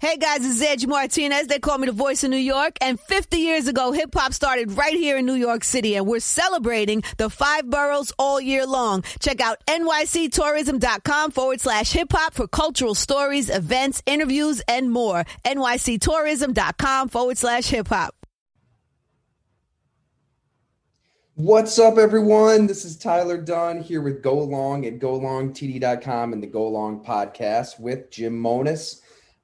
Hey guys, it's Angie Martinez. They call me the voice of New York. And 50 years ago, hip hop started right here in New York City. And we're celebrating the five boroughs all year long. Check out nyctourism.com forward slash hip hop for cultural stories, events, interviews, and more. nyctourism.com forward slash hip hop. What's up, everyone? This is Tyler Dunne here with Go Long at GoLongTD.com and the Go Long podcast with Jim Monos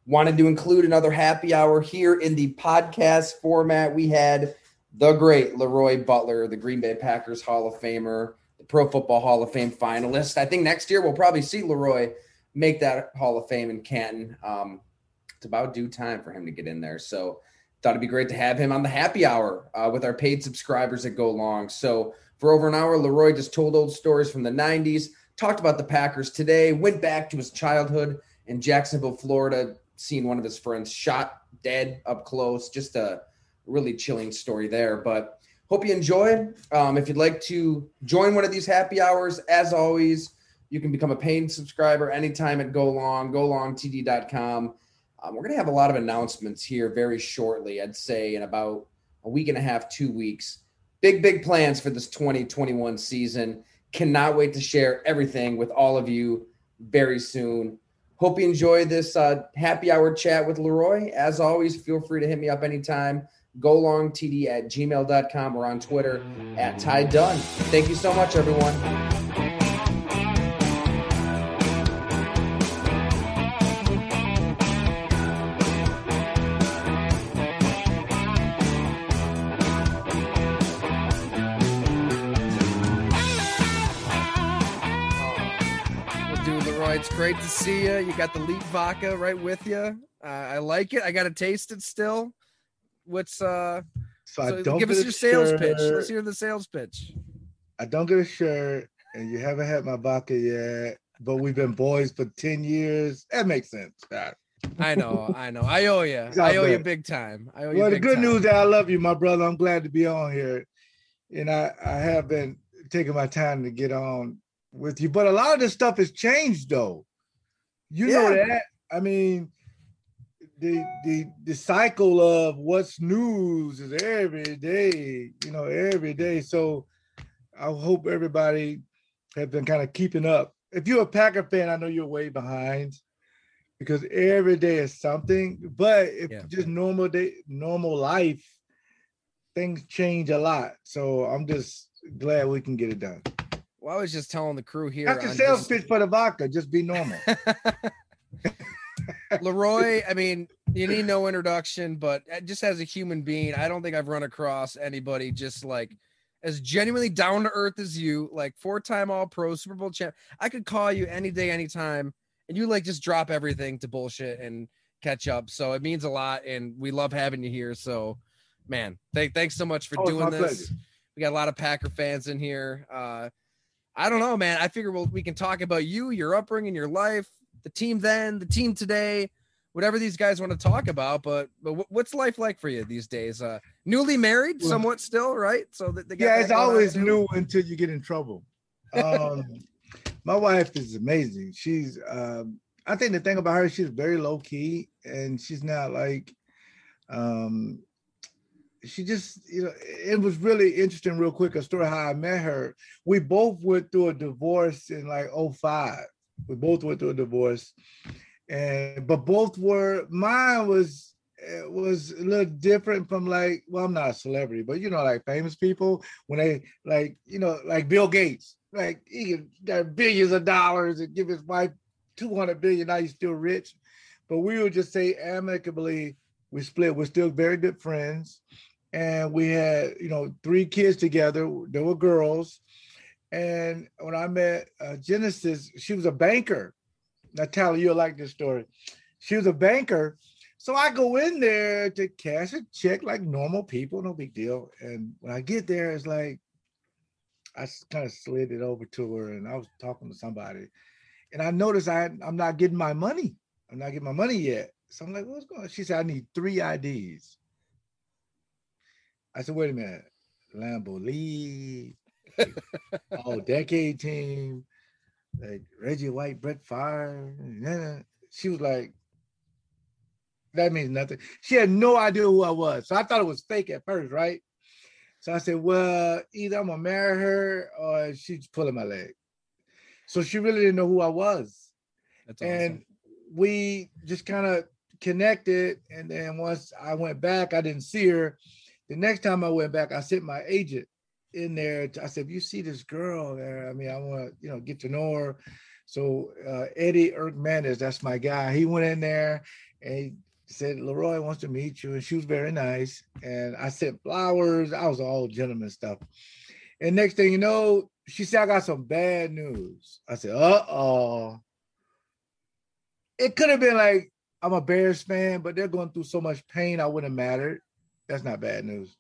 wanted to include another happy hour here in the podcast format. We had the great LeRoy Butler, the Green Bay Packers Hall of Famer, the Pro Football Hall of Fame finalist. I think next year we'll probably see LeRoy make that Hall of Fame in Canton. Um, it's about due time for him to get in there. So thought it'd be great to have him on the happy hour uh, with our paid subscribers that go long. So for over an hour, LeRoy just told old stories from the 90s, talked about the Packers today, went back to his childhood in Jacksonville, Florida, seeing one of his friends shot dead up close. Just a really chilling story there. But hope you enjoy. Um, if you'd like to join one of these happy hours, as always, you can become a paying subscriber anytime at Go Long, golongtd.com. Um, we're going to have a lot of announcements here very shortly, I'd say in about a week and a half, two weeks. Big, big plans for this 2021 season. Cannot wait to share everything with all of you very soon. Hope you enjoy this uh, happy hour chat with LeRoy. As always, feel free to hit me up anytime. GoLongTD at gmail.com or on Twitter at Ty Dunne. Thank you so much, everyone. Great to see you. You got the Leap Vodka right with you. Uh, I like it. I got to taste it still. What's uh? So, so I don't give us your sales shirt. pitch. Let's hear the sales pitch. I don't get a shirt, and you haven't had my vodka yet. But we've been boys for ten years. That makes sense. I know, I know. I owe you. I owe you big time. I owe you. Well, the good time. news that I love you, my brother. I'm glad to be on here, and I I have been taking my time to get on with you. But a lot of this stuff has changed though. You yeah. know that. I mean, the the the cycle of what's news is every day, you know, every day. So I hope everybody have been kind of keeping up. If you're a Packer fan, I know you're way behind because every day is something. But if yeah. just normal day, normal life, things change a lot. So I'm just glad we can get it done. Well, I was just telling the crew here. That's a sales just... pitch for the vodka. Just be normal. LeRoy, I mean, you need no introduction, but uh, just as a human being, I don't think I've run across anybody just like as genuinely down to earth as you, like four time All Pro, Super Bowl champ. I could call you any day, anytime, and you like just drop everything to bullshit and catch up. So it means a lot, and we love having you here. So, man, th- thanks so much for oh, doing this. Pleasure. We got a lot of Packer fans in here. Uh, I don't know, man. I figure we'll, we can talk about you, your upbringing, your life, the team then, the team today, whatever these guys want to talk about. But but what's life like for you these days? Uh, newly married, somewhat still, right? So that they yeah, it's always new until you get in trouble. Um, my wife is amazing. She's um, I think the thing about her, she's very low key, and she's not like um she just, you know, it was really interesting, real quick, a story how I met her. We both went through a divorce in like 05. We both went through a divorce. And but both were mine was it was a little different from like, well, I'm not a celebrity, but you know, like famous people when they like, you know, like Bill Gates, like he got billions of dollars and give his wife 200 billion, now he's still rich. But we would just say amicably, we split. We're still very good friends and we had you know three kids together. They were girls, and when I met uh, Genesis, she was a banker. Natalia, you'll like this story. She was a banker, so I go in there to cash a check like normal people, no big deal. And when I get there, it's like I kind of slid it over to her, and I was talking to somebody, and I noticed I I'm not getting my money. I'm not getting my money yet. So I'm like, what's going on? She said, I need three IDs. I said, wait a minute, Lambeau Lee, all decade team, like Reggie White, Brett Favre. She was like, That means nothing. She had no idea who I was. So I thought it was fake at first, right? So I said, well, either I'm gonna marry her or she's pulling my leg. So she really didn't know who I was. That's awesome. And we just kind of connected. And then once I went back, I didn't see her. The next time I went back, I sent my agent in there. I said, if you see this girl there, I mean, I want to, you know, get to know her. So uh, Eddie Erkmanis, that's my guy. He went in there and he said, LeRoy wants to meet you. And she was very nice. And I sent flowers. I was all gentleman stuff. And next thing you know, she said, I got some bad news. I said, uh-oh. It could have been like, I'm a Bears fan, but they're going through so much pain, I wouldn't have mattered. That's not bad news.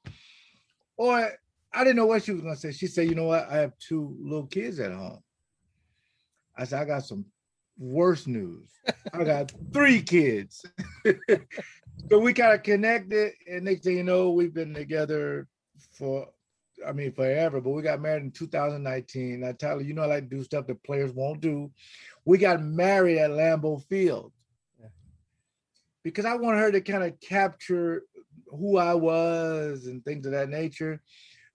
Or I didn't know what she was going to say. She said, you know what? I have two little kids at home. I said, I got some worse news. I got three kids. so we kind of connected, and next thing you know, we've been together for, I mean, forever. But we got married in 2019. Now, Tyler, you know, I like to do stuff that players won't do. We got married at Lambeau Field because I want her to kind of capture who I was and things of that nature.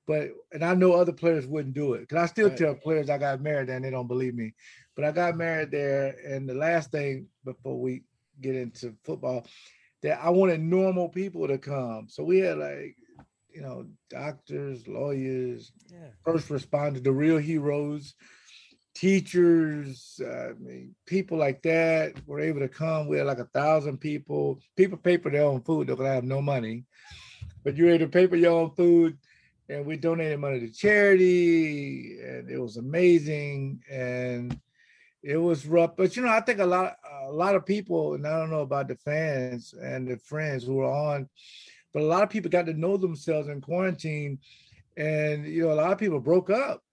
But and I know other players wouldn't do it because I still Right. tell players I got married and they don't believe me. But I got married there, and the last thing before we get into football, that I wanted normal people to come. So we had like, you know, doctors, lawyers, yeah. first responders, the real heroes, teachers, uh, I mean, people like that were able to come. We had like a thousand people. People pay for their own food because I have no money, but you're able to pay for your own food. And we donated money to charity, and it was amazing. And it was rough, but you know, I think a lot, a lot of people, and I don't know about the fans and the friends who were on, but a lot of people got to know themselves in quarantine, and you know, a lot of people broke up.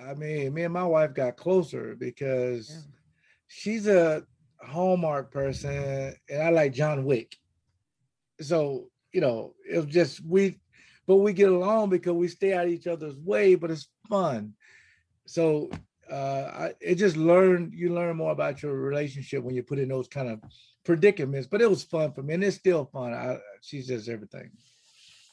I mean, me and my wife got closer because Yeah. she's a Hallmark person, and I like John Wick. So you know, it was just we, but we get along because we stay out of each other's way, but it's fun. So uh, I, it just learn you learn more about your relationship when you put in those kind of predicaments. But it was fun for me, and it's still fun. I, she's just everything.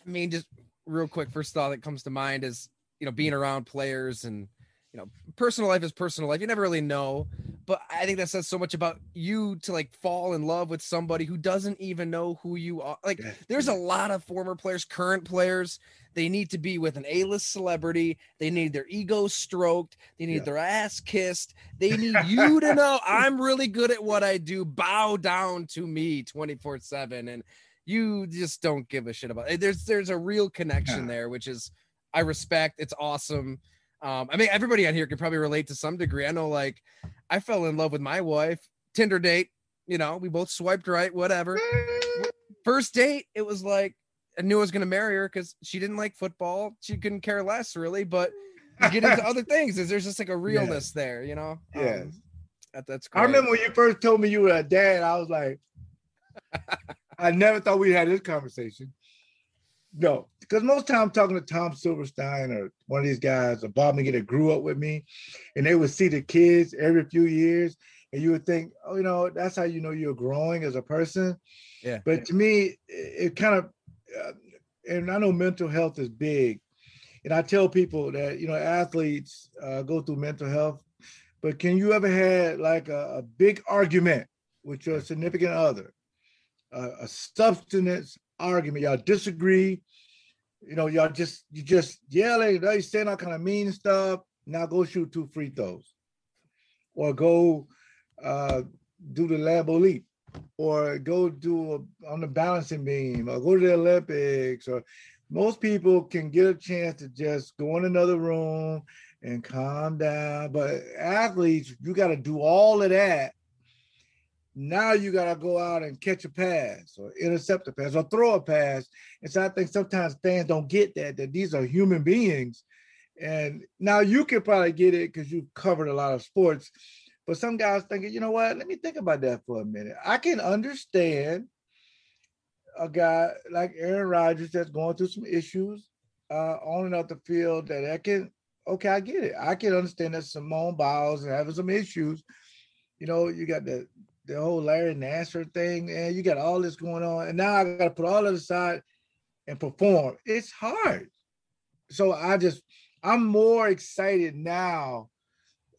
I mean, just real quick, first thought that comes to mind is you know being mm. around players and you know personal life is personal life. You never really know, but I think that says so much about you to like fall in love with somebody who doesn't even know who you are. Like, there's a lot of former players, current players. They need to be with an A-list celebrity. They need their ego stroked. They need Yeah. their ass kissed. They need you to know I'm really good at what I do. Bow down to me 24 seven. And you just don't give a shit about it. There's there's a real connection Yeah. there, which is I respect. It's awesome. Um, I mean, everybody on here can probably relate to some degree. I know, like, I fell in love with my wife, Tinder date. You know, we both swiped right, whatever. First date, it was like I knew I was gonna marry her because she didn't like football. She couldn't care less, really. But you get into other things. Is there's just like a realness there, you know? Yeah, Um, that, that's great. I remember when you first told me you were a dad, I was like, I never thought we had this conversation. No, because most time I'm talking to Tom Silverstein or one of these guys, or Bob McGee that grew up with me, and they would see the kids every few years, and you would think, oh, you know, that's how you know you're growing as a person. Yeah. But to me, it, it kind of, uh, and I know mental health is big, and I tell people that you know athletes uh, go through mental health, but can you ever had like a, a big argument with your significant other, uh, a substance argument, y'all disagree, you know, y'all just you just yelling, they saying all kind of mean stuff. Now go shoot two free throws, or go uh, do the Lambeau leap, or go do a, on the balancing beam, or go to the Olympics, or most people can get a chance to just go in another room and calm down. But athletes, you got to do all of that. Now you got to go out and catch a pass or intercept a pass or throw a pass. And so I think sometimes fans don't get that, that these are human beings. And now you can probably get it because you've covered a lot of sports. But some guys thinking, you know what? Let me think about that for a minute. I can understand a guy like Aaron Rodgers that's going through some issues uh, on and off the field that I can, okay, I get it. I can understand that Simone Biles and having some issues. You know, you got the the whole Larry Nassar thing, and you got all this going on, and now I got to put all of it aside and perform. It's hard. So I just, I'm more excited now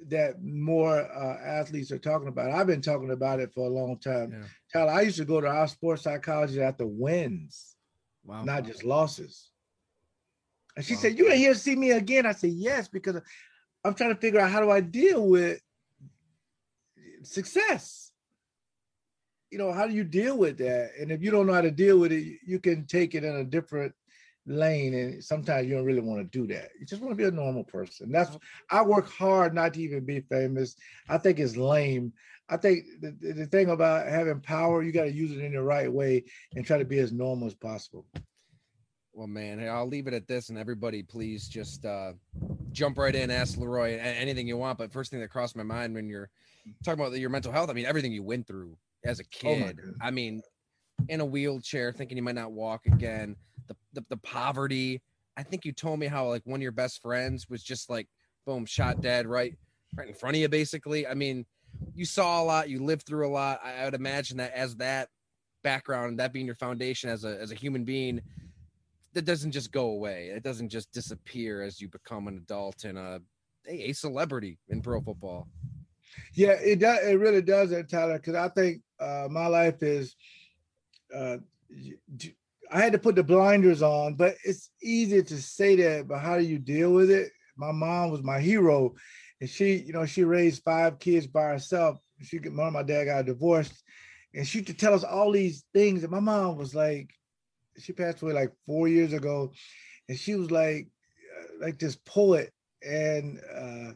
that more uh, athletes are talking about it. I've been talking about it for a long time. Yeah. Tyler, I used to go to our sports psychologist after wins, wow. not just losses. And she wow. said, "You ain't here to see me again." I said, "Yes," because I'm trying to figure out how do I deal with success. You know, how do you deal with that? And if you don't know how to deal with it, you can take it in a different lane and sometimes you don't really want to do that. You just want to be a normal person. That's i work hard not to even be famous. I think it's lame. I think the, the thing about having power you got to use it in the right way and try to be as normal as possible. Well man i'll leave it at this and everybody please just uh jump right in ask leroy anything you want but first thing that crossed my mind when you're talking about your mental health i mean everything you went through as a oh kid oh i mean in a wheelchair thinking you might not walk again the, the, the poverty. I think you told me how like one of your best friends was just like boom shot dead right right in front of you basically. I mean, you saw a lot, you lived through a lot. I, I would imagine that as that background, that being your foundation as a as a human being, that doesn't just go away. It doesn't just disappear as you become an adult and a a celebrity in pro football. Yeah, it does. It really does, Tyler. Because I think uh, my life is uh, I had to put the blinders on, but it's easy to say that, but how do you deal with it? My mom was my hero, and she, you know, she raised five kids by herself. She, and my dad got divorced, and she could tell us all these things. And my mom was like, she passed away like four years ago, and she was like, uh, like this poet and uh,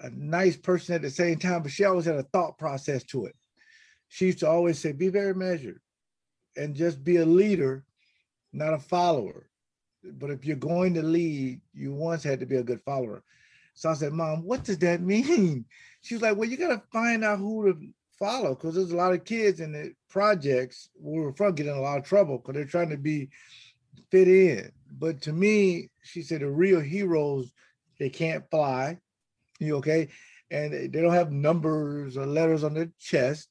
a nice person at the same time, but she always had a thought process to it. She used to always say, "Be very measured, and just be a leader." not a follower. But if you're going to lead, you once had to be a good follower. So I said, Mom, what does that mean? She was like, Well, you got to find out who to follow because there's a lot of kids in the projects where we're from getting a lot of trouble because they're trying to be fit in. But to me, she said, the real heroes, they can't fly. You okay? And they don't have numbers or letters on their chest.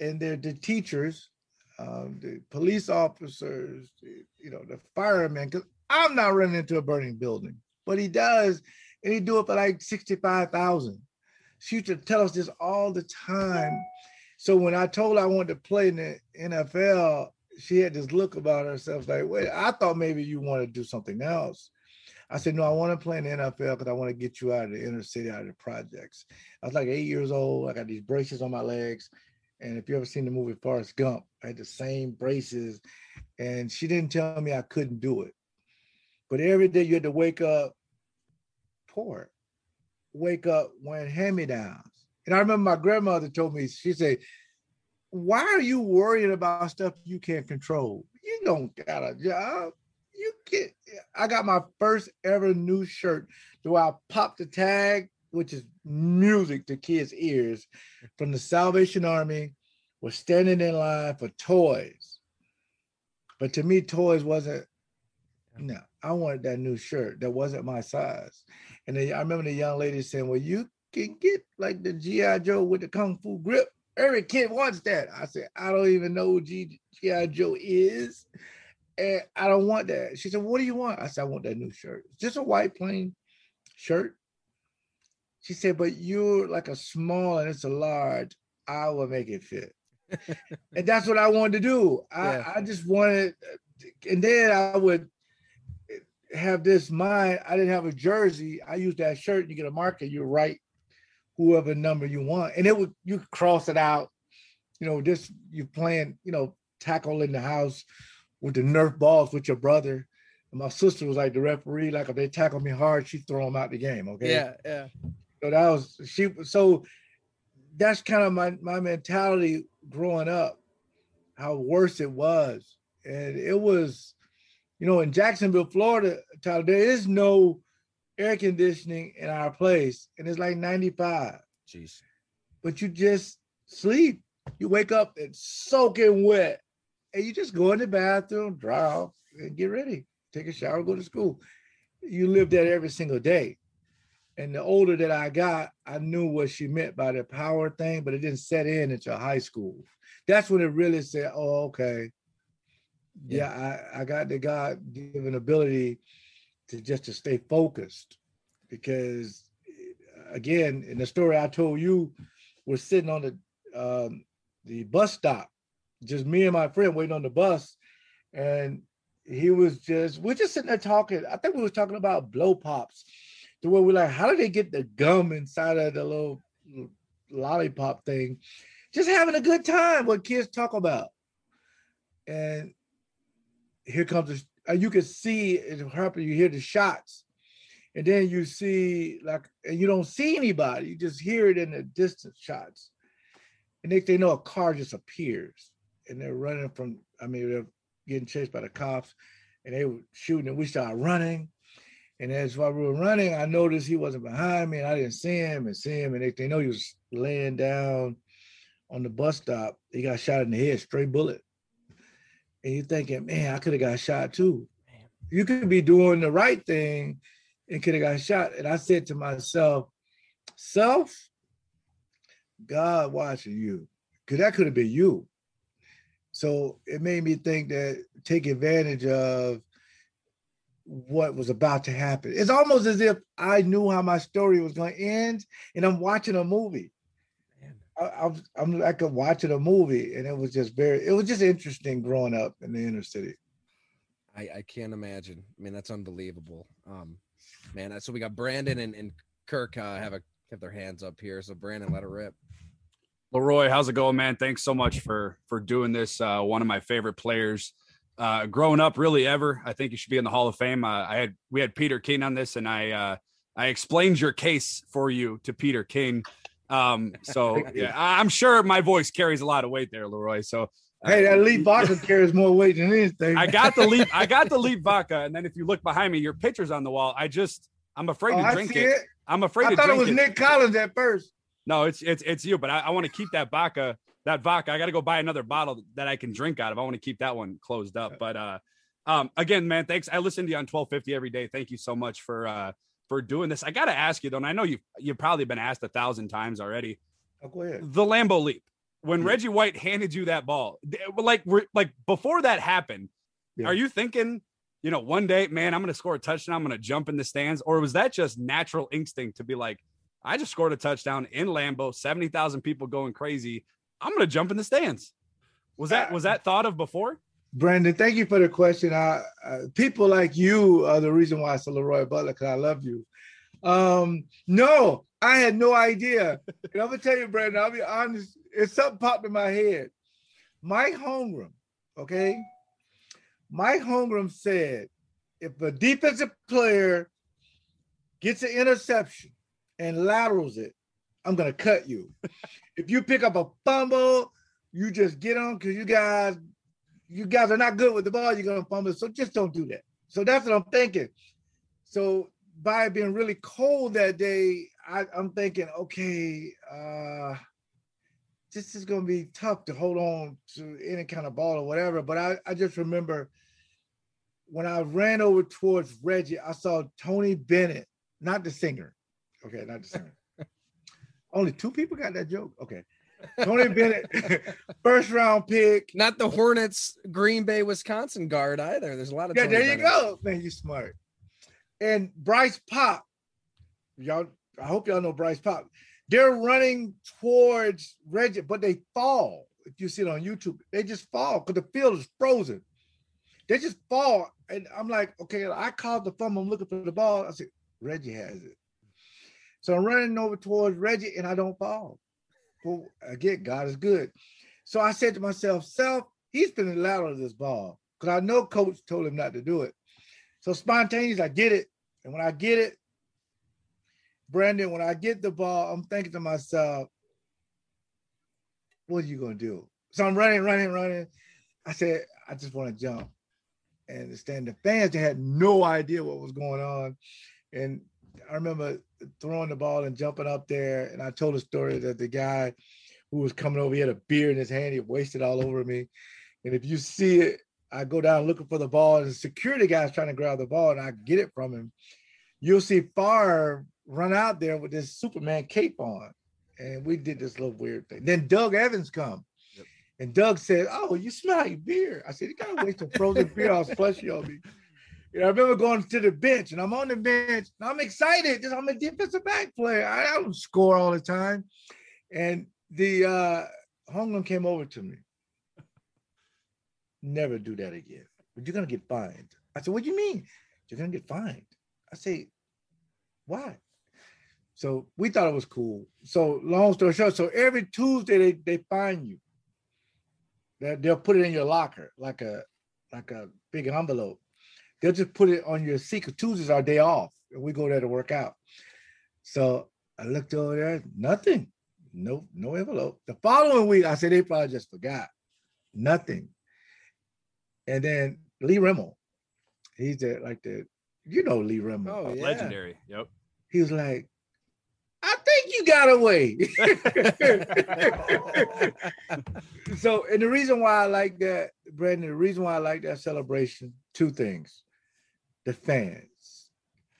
And they're the teachers um, the police officers, the, you know, the firemen. Because I'm not running into a burning building, but he does, and he do it for like sixty-five thousand. She used to tell us this all the time. So when I told I wanted to play in the NFL, she had this look about herself like, wait, I thought maybe you want to do something else. I said, no, I want to play in the NFL because I want to get you out of the inner city, out of the projects. I was like eight years old. I got these braces on my legs. And if you ever seen the movie Forrest Gump, I had the same braces. And she didn't tell me I couldn't do it. But every day you had to wake up poor, wake up wearing hand-me-downs. And I remember my grandmother told me, she said, why are you worrying about stuff you can't control? You don't got a job. You get I got my first ever new shirt. Do I pop the tag which is music to kids' ears, from the Salvation Army was standing in line for toys. But to me, toys wasn't, no, I wanted that new shirt that wasn't my size. And then I remember the young lady saying, Well, you can get like the G.I. Joe with the Kung Fu grip. Every kid wants that. I said, I don't even know who G.I. Joe is. And I don't want that. She said, What do you want? I said, I want that new shirt. Just a white plain shirt she said, but you're like a small and it's a large. I will make it fit. and that's what I wanted to do. I, yeah. I just wanted, and then I would have this mind. I didn't have a jersey. I used that shirt. You get a marker, you write whoever number you want, and it would you cross it out. You know, just you playing, you know, tackle in the house with the Nerf balls with your brother. And my sister was like the referee. Like if they tackle me hard, she throw them out the game. Okay. Yeah, yeah. So that was she. So that's kind of my my mentality growing up. How worse it was, and it was, you know, in Jacksonville, Florida, Tyler, there is no air conditioning in our place, and it's like 95. Jeez. But you just sleep. You wake up and soaking wet, and you just go in the bathroom, dry off, and get ready. Take a shower, go to school. You live that every single day. And the older that I got, I knew what she meant by the power thing, but it didn't set in until high school. That's when it really said, oh, okay. Yeah, I, I got the God given ability to just to stay focused because again, in the story I told you, we're sitting on the um, the bus stop, just me and my friend waiting on the bus, and he was just we're just sitting there talking. I think we was talking about blow pops, to where we're like, how did they get the gum inside of the little lollipop thing? Just having a good time, what kids talk about. And here comes the, uh, you can see it happen. You hear the shots, and then you see like, and you don't see anybody. You just hear it in the distance shots. And next they know a car just appears, and they're running from. I mean, they're getting chased by the cops, and they were shooting, and we started running. And as while we were running, I noticed he wasn't behind me, and I didn't see him, and see him, and next they know he was laying down on the bus stop. He got shot in the head, straight bullet and you're thinking, man, I could have got shot too. You could be doing the right thing and could have got shot. And I said to myself, self, God watching you, because that could have been you. So it made me think that take advantage of what was about to happen. It's almost as if I knew how my story was going to end and I'm watching a movie. I, am I'm like watching a movie, and it was just very, it was just interesting growing up in the inner city. I, I can't imagine. I mean, that's unbelievable. Um, man. So we got Brandon and, and Kirk uh, have a have their hands up here. So Brandon, let it rip. LeRoy, how's it going, man? Thanks so much for for doing this. Uh, one of my favorite players, uh, growing up, really ever. I think you should be in the Hall of Fame. Uh, I had we had Peter King on this, and I uh, I explained your case for you to Peter King. Um, so yeah, I'm sure my voice carries a lot of weight there, LeRoy. So uh, hey, that leap vodka carries more weight than anything. I got the leap, I got the leap vodka, and then if you look behind me, your picture's on the wall. I just I'm afraid oh, to drink it. it. I'm afraid I to thought drink it was it. Nick Collins at first. No, it's it's it's you, but I, I want to keep that vodka, that vodka. I got to go buy another bottle that I can drink out of. I want to keep that one closed up. But uh, um, again, man, thanks. I listen to you on 1250 every day. Thank you so much for uh for doing this. I got to ask you though, and I know you you've probably been asked a thousand times already. Oh, go ahead. The Lambeau leap. When yeah. Reggie White handed you that ball, like like before that happened, yeah. are you thinking, you know, one day, man, I'm going to score a touchdown, I'm going to jump in the stands, or was that just natural instinct to be like, I just scored a touchdown in seventy thousand people going crazy, I'm going to jump in the stands. Was that was that thought of before? Brandon, thank you for the question. I, uh, people like you are the reason why I said LeRoy Butler because I love you. Um, no, I had no idea. And I'm gonna tell you, Brandon, I'll be honest, it's something popped in my head. Mike Holmgren, okay? Mike Holmgren said, if a defensive player gets an interception and laterals it, I'm gonna cut you. if you pick up a fumble, you just get on because you guys, you guys are not good with the ball, you're gonna fumble. So just don't do that. So that's what I'm thinking. So by being really cold that day, I, am thinking, okay, uh, this is to be tough to hold on to any kind of ball or whatever. But I, I just remember when I ran over towards Reggie, I saw Tony Bennett, not the singer. Okay, not the singer. Only two people got that joke. Okay. Tony Bennett, first round pick. Not the Hornets, Green Bay, Wisconsin guard either. There's a lot of yeah. Tony there you go, man. You smart and Bryce Paup. Y'all, I hope y'all know Bryce Paup. They're running towards Reggie, but they fall. If you see it on YouTube, they just fall because the field is frozen. They just fall. And I'm like, okay, I called the fumble. I'm looking for the ball. I said, Reggie has it. So I'm running over towards Reggie and I don't fall. Well, again, God is good. So I said to myself, self, he's been allowed of this ball because I know coach told him not to do it. So spontaneous, I get it. And when I get it, Brandon, when I get the ball, I'm thinking to myself, what are you gonna do? So I'm running, running, running. I said, I just want to jump. And stand the fans, they had no idea what was going on. And I remember throwing the ball and jumping up there. And I told a story that the guy who was coming over, he had a beer in his hand, he wasted all over me. And if you see it, I go down looking for the ball, and the security guy's trying to grab the ball, and I get it from him. You'll see Favre run out there with this Superman cape on, and we did this little weird thing. Then Doug Evans come, yep. and Doug said, "Oh, you smell like beer." I said, "You gotta waste some frozen beer I all slushy on me." You know, I remember going to the bench, and I'm on the bench. and I'm excited because I'm a defensive back player. I, I don't score all the time, and the uh Holmgren came over to me. Never do that again. But you're gonna get fined. I said, What do you mean? You're gonna get fined. I say, Why? So we thought it was cool. So long story short, so every Tuesday they, they fine you. They'll put it in your locker like a like a big envelope. They'll just put it on your seat. Cause Tuesdays our day off, and we go there to work out. So I looked over there, nothing, no, no envelope. The following week, I said they probably just forgot, nothing. And then Lee Remmel, he's the like the you know Lee Remmel, oh, yeah. legendary. Yep. He was like, I think you got away. so, and the reason why I like that, Brandon, the reason why I like that celebration, two things. The fans.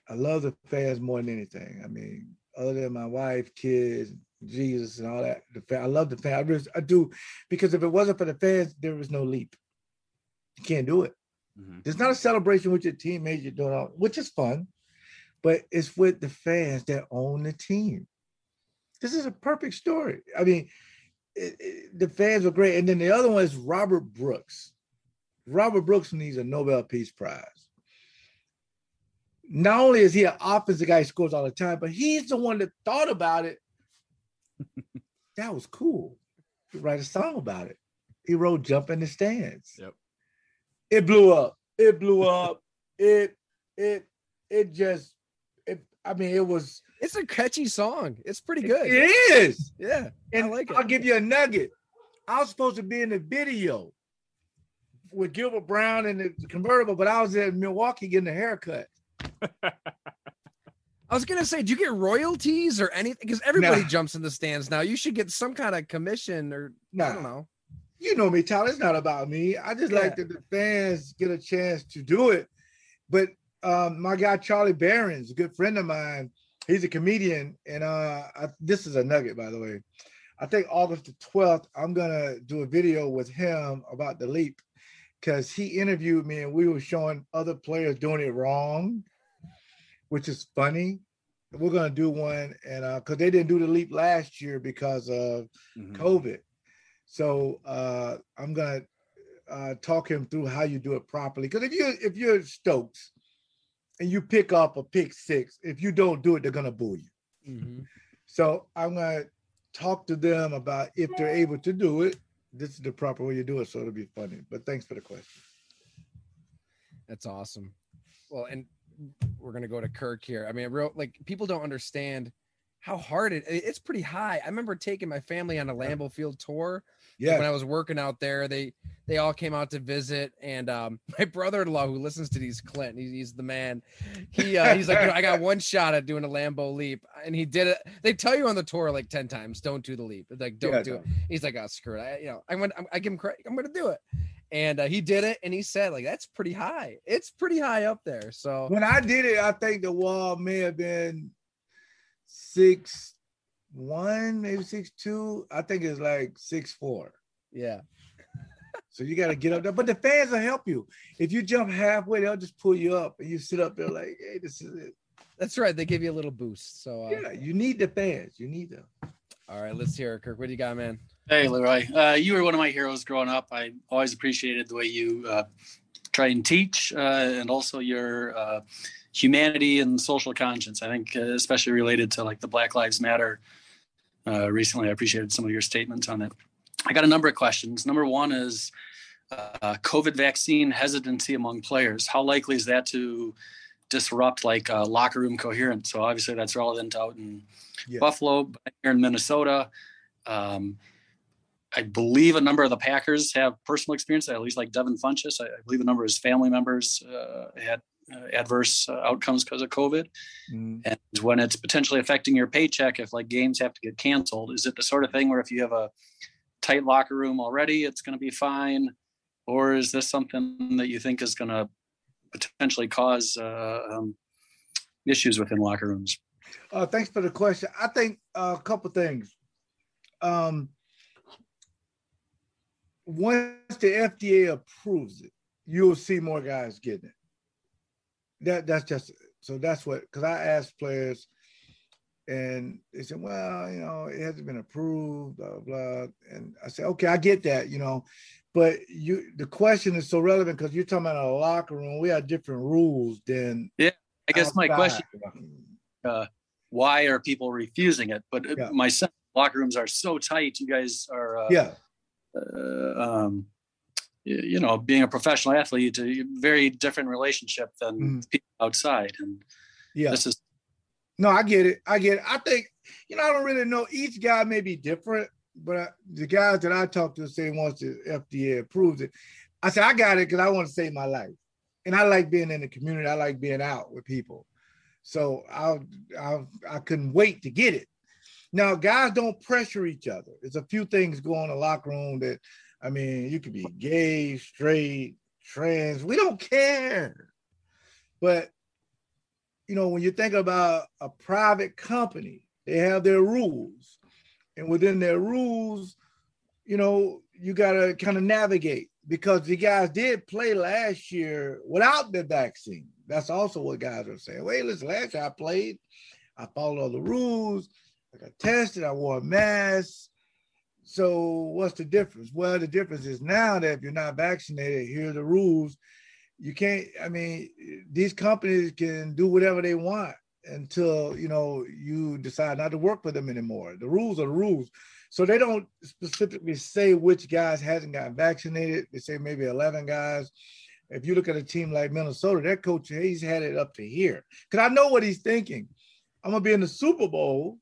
I love the fans more than anything. I mean, other than my wife, kids, Jesus, and all that. The fan, I love the fans. I, really, I do because if it wasn't for the fans, there was no leap. You can't do it. Mm-hmm. There's not a celebration with your teammates you're doing, all, which is fun, but it's with the fans that own the team. This is a perfect story. I mean, it, it, the fans were great. And then the other one is Robert Brooks. Robert Brooks needs a Nobel Peace Prize. Not only is he an offensive guy who scores all the time, but he's the one that thought about it. that was cool. He write a song about it. He wrote "Jump in the Stands." Yep it blew up. It blew up. It it it just it, I mean it was it's a catchy song. It's pretty good. It is. Yeah. And I like it. I'll give you a nugget. I was supposed to be in the video with Gilbert Brown and the convertible, but I was in Milwaukee getting a haircut. I was gonna say, do you get royalties or anything? Because everybody nah. jumps in the stands now. You should get some kind of commission or nah. I don't know you know me, Tyler. It's not about me. I just yeah. like that the fans get a chance to do it. But um, my guy Charlie Berens, a good friend of mine, he's a comedian, and uh, I, this is a nugget, by the way. I think August the 12th, I'm gonna do a video with him about the leap because he interviewed me and we were showing other players doing it wrong, which is funny. We're gonna do one, and uh, because they didn't do the leap last year because of mm-hmm. COVID. So uh, I'm gonna uh, talk him through how you do it properly. Because if you if you're Stokes and you pick up a pick six, if you don't do it, they're gonna boo you. Mm-hmm. So I'm gonna talk to them about if they're able to do it. This is the proper way you do it, so it'll be funny. But thanks for the question. That's awesome. Well, and we're gonna go to Kirk here. I mean, real like people don't understand how hard it it's pretty high. I remember taking my family on a Lambeau Field tour. Yeah. When I was working out there, they they all came out to visit, and um, my brother-in-law who listens to these, Clint, he's, he's the man. He uh, he's like, I got one shot at doing a Lambeau leap, and he did it. They tell you on the tour like ten times, don't do the leap. Like, don't yeah, do it. He's like, oh, screw it. I, you know, I went. gonna, I give him credit. I'm gonna do it. And uh, he did it, and he said, like, that's pretty high. It's pretty high up there. So when I did it, I think the wall may have been six one, maybe six two. I think it's like six four. Yeah. So you got to get up there, but the fans will help you. If you jump halfway, they'll just pull you up, and you sit up there like, "Hey, this is it." That's right. They give you a little boost. So uh, yeah, you need the fans. You need them. All right, let's hear it, Kirk. What do you got, man? Hey, LeRoy. Uh, you were one of my heroes growing up. I always appreciated the way you uh, try and teach, uh, and also your uh, humanity and social conscience. I think, uh, especially related to like the Black Lives Matter. Uh, recently, I appreciated some of your statements on it. I got a number of questions. Number one is uh, COVID vaccine hesitancy among players. How likely is that to disrupt like uh, locker room coherence? So obviously that's relevant out in yeah. Buffalo, here in Minnesota. Um, I believe a number of the Packers have personal experience, at least like Devin Funchess. I, I believe a number of his family members uh, had uh, adverse uh, outcomes because of COVID. Mm. And when it's potentially affecting your paycheck, if like games have to get canceled, is it the sort of thing where if you have a tight locker room already, it's going to be fine? Or is this something that you think is going to potentially cause uh, um, issues within locker rooms? Uh, thanks for the question. I think uh, a couple things. Um, once the FDA approves it, you'll see more guys getting it. That that's just so that's what because I asked players and they said, well, you know, it hasn't been approved, blah, blah. And I said, okay, I get that, you know, but you the question is so relevant because you're talking about a locker room. We have different rules than yeah. I guess outside. my question uh, why are people refusing it? But yeah. my locker rooms are so tight. You guys are uh, yeah. Uh, um, you know, being a professional athlete, a very different relationship than mm. people outside. And yeah, this is no, I get it. I get it. I think, you know, I don't really know. Each guy may be different, but I, the guys that I talk to say once the FDA approves it, I say, I got it because I want to save my life. And I like being in the community. I like being out with people. So I I I couldn't wait to get it. Now, guys don't pressure each other. There's a few things going in the locker room that, I mean, you could be gay, straight, trans. We don't care. But you know, when you think about a private company, they have their rules. And within their rules, you know, you got to kind of navigate because the guys did play last year without the vaccine. That's also what guys are saying. Wait, listen, last year I played, I followed all the rules, I got tested, I wore a mask. So what's the difference? Well, the difference is now that if you're not vaccinated, here are the rules. You can't i mean these companies can do whatever they want until you know you decide not to work for them anymore. The rules are the rules. So they don't specifically say which guys hasn't gotten vaccinated. They say maybe 11 guys. If you look at a team like minnesota their coach he's had it up to here. Because i know what he's thinking. I'm gonna be in the super bowl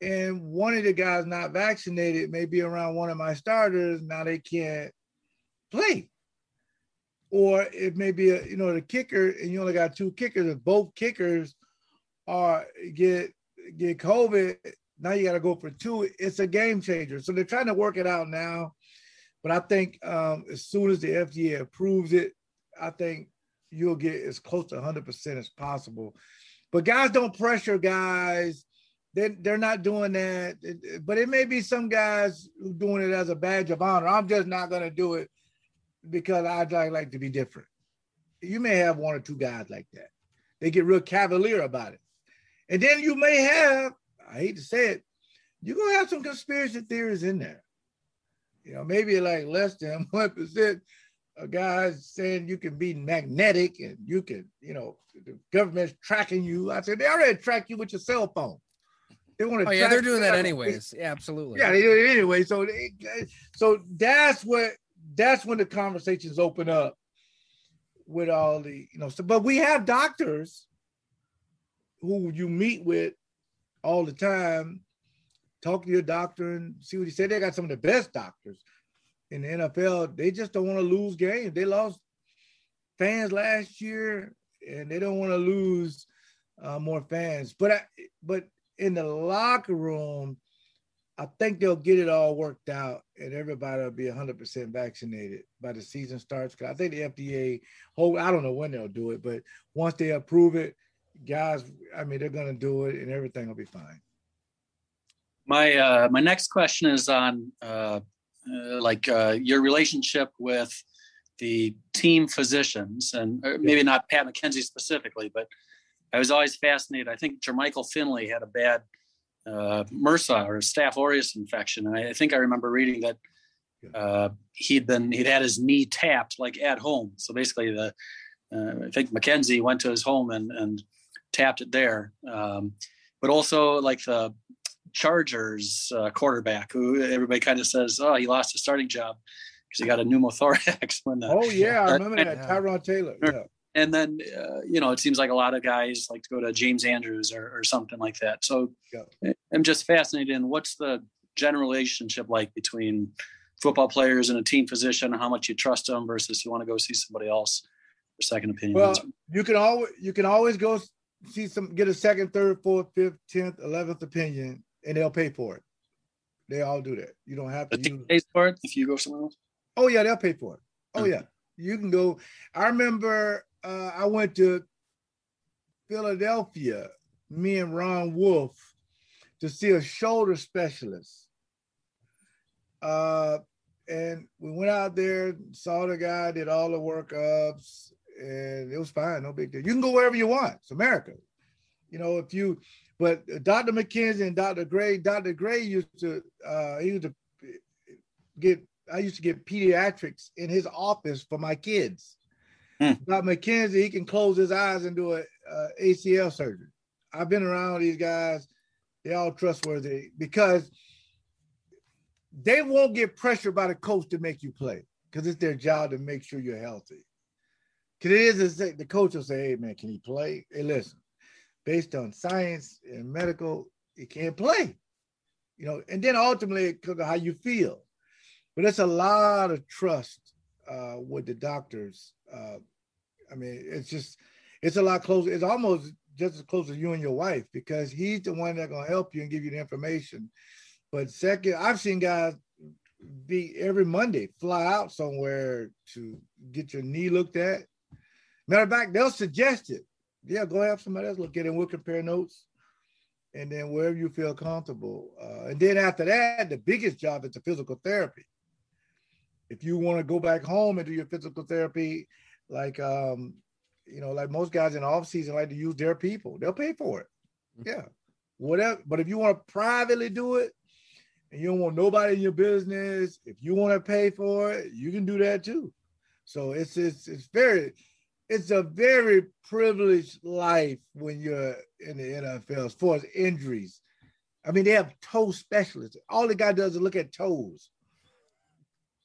and one of the guys not vaccinated may be around one of my starters now they can't play. Or it may be a you know the kicker and you only got two kickers if both kickers are get get covid now you got to go for two. It's a game changer. So they're trying to work it out now but i think um, as soon as the fda approves it i think you'll get as close to 100% as possible. But guys don't pressure guys they, they're not doing that but it may be some guys who doing it as a badge of honor i'm just not going to do it because i'd like to be different. You may have one or two guys like that. They get real cavalier about it. And then you may have, I hate to say it, you're gonna have some conspiracy theories in there. You know, maybe like less than one percent of guys saying you can be magnetic and you can, you know, the government's tracking you. I said they already track you with your cell phone. They want to. Oh yeah, they're doing that anyways. Yeah, absolutely. Yeah, they do it anyway. So, so that's what that's when the conversations open up with all the you know so but we have doctors who you meet with all the time talk to your doctor and see what he said they got some of the best doctors in the nfl they just don't want to lose games they lost fans last year and they don't want to lose uh, more fans but I, but in the locker room I think they'll get it all worked out and everybody will be 100% vaccinated by the season starts. Cause I think the FDA, hold, I don't know when they'll do it, but once they approve it, guys, I mean, they're going to do it and everything will be fine. My, uh, my next question is on uh, uh, like uh, your relationship with the team physicians and uh, maybe not Pat McKenzie specifically, but I was always fascinated. I think Jermichael Finley had a bad uh, MRSA or Staph aureus infection. And I, I think I remember reading that uh, he'd been he'd had his knee tapped like at home. So basically, the uh, I think McKenzie went to his home and and tapped it there. Um, but also like the Chargers uh, quarterback, who everybody kind of says, oh, he lost his starting job because he got a pneumothorax. When the, oh yeah, I remember that Tyrod Taylor. Yeah and then uh, you know it seems like a lot of guys like to go to James Andrews or, or something like that. So yeah. I'm just fascinated in what's the general relationship like between football players and a team physician, how much you trust them versus you want to go see somebody else for second opinion. Well, you can always you can always go see some get a second, third, fourth, fifth, tenth, eleventh opinion, and they'll pay for it. They all do that. You don't have to use... pay for it if you go somewhere else. Oh yeah, they'll pay for it. Oh yeah, you can go. I remember uh, I went to Philadelphia me and Ron Wolf to see a shoulder specialist. Uh, and we went out there, saw the guy, did all the workups, and it was fine, no big deal. You can go wherever you want. It's America. You know, if you, but Dr. McKenzie and Dr. Gray, Dr. Gray used to, uh, he used to get, I used to get pediatrics in his office for my kids. Hmm. McKenzie, he can close his eyes and do a, a ACL surgery. I've been around these guys; they're all trustworthy because they won't get pressured by the coach to make you play because it's their job to make sure you're healthy. Because it is the coach will say, "Hey man, can he play?" Hey, listen, based on science and medical, he can't play. You know, and then ultimately comes to how you feel. But it's a lot of trust uh, with the doctors. Uh, I mean, it's just it's a lot closer. It's almost just as close as you and your wife because he's the one that's gonna help you and give you the information. But second, I've seen guys be every Monday fly out somewhere to get your knee looked at. Matter of fact, they'll suggest it. Yeah, go have somebody else look at it and we'll compare notes. And then wherever you feel comfortable. Uh, and then after that, the biggest job is the physical therapy. If you want to go back home and do your physical therapy, like um, you know, like most guys in off season like to use their people. They'll pay for it. Mm-hmm. Yeah. Whatever. But if you want to privately do it and you don't want nobody in your business, if you want to pay for it, you can do that too. So it's it's it's very it's a very privileged life when you're in the NFL as far as injuries. I mean, they have toe specialists. All the guy does is look at toes.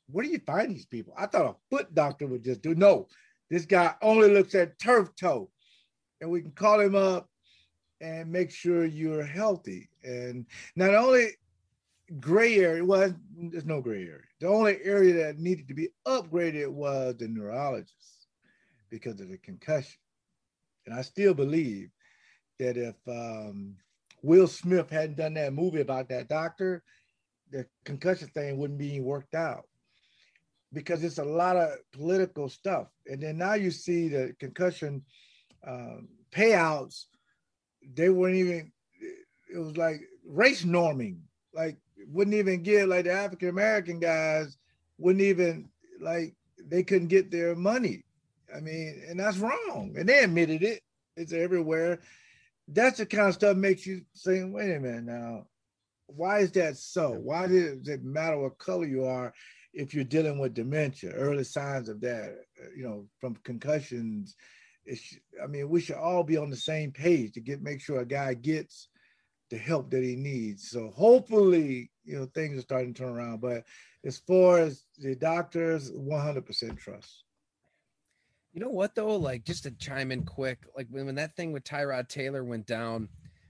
Where do you find these people? I thought a foot doctor would just do. No, this guy only looks at turf toe, and we can call him up and make sure you're healthy. And not only gray area, well, there's no gray area. The only area that needed to be upgraded was the neurologist because of the concussion. And I still believe that if um, Will Smith hadn't done that movie about that doctor, the concussion thing wouldn't be worked out because it's a lot of political stuff. And then now you see the concussion um, payouts, they weren't even, it was like race norming, like wouldn't even give like the African American guys wouldn't even like they couldn't get their money. I mean, and that's wrong. And they admitted it. It's everywhere. That's the kind of stuff makes you say, wait a minute now, why is that so? Why does it matter what color you are? If you're dealing with dementia, early signs of that, uh, you know, from concussions, it's, I mean, we should all be on the same page to get make sure a guy gets the help that he needs. So hopefully, you know, things are starting to turn around. But as far as the doctors, 100% trust. You know what though? Like just to chime in quick, like when, when that thing with Tyrod Taylor went down,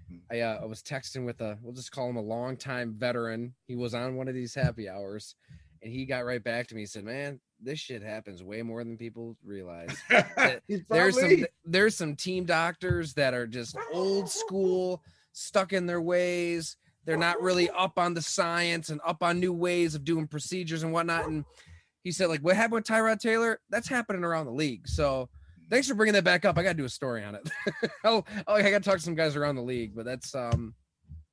hmm. I uh, I was texting with a we'll just call him a longtime veteran. He was on one of these happy hours, and he got right back to me. He said, "Man, this shit happens way more than people realize. there's some there's some team doctors that are just old school, stuck in their ways. They're not really up on the science and up on new ways of doing procedures and whatnot." And he said, "Like what happened with Tyrod Taylor? That's happening around the league." So. Thanks for bringing that back up. I got to do a story on it. oh, oh, I got to talk to some guys around the league, but that's um,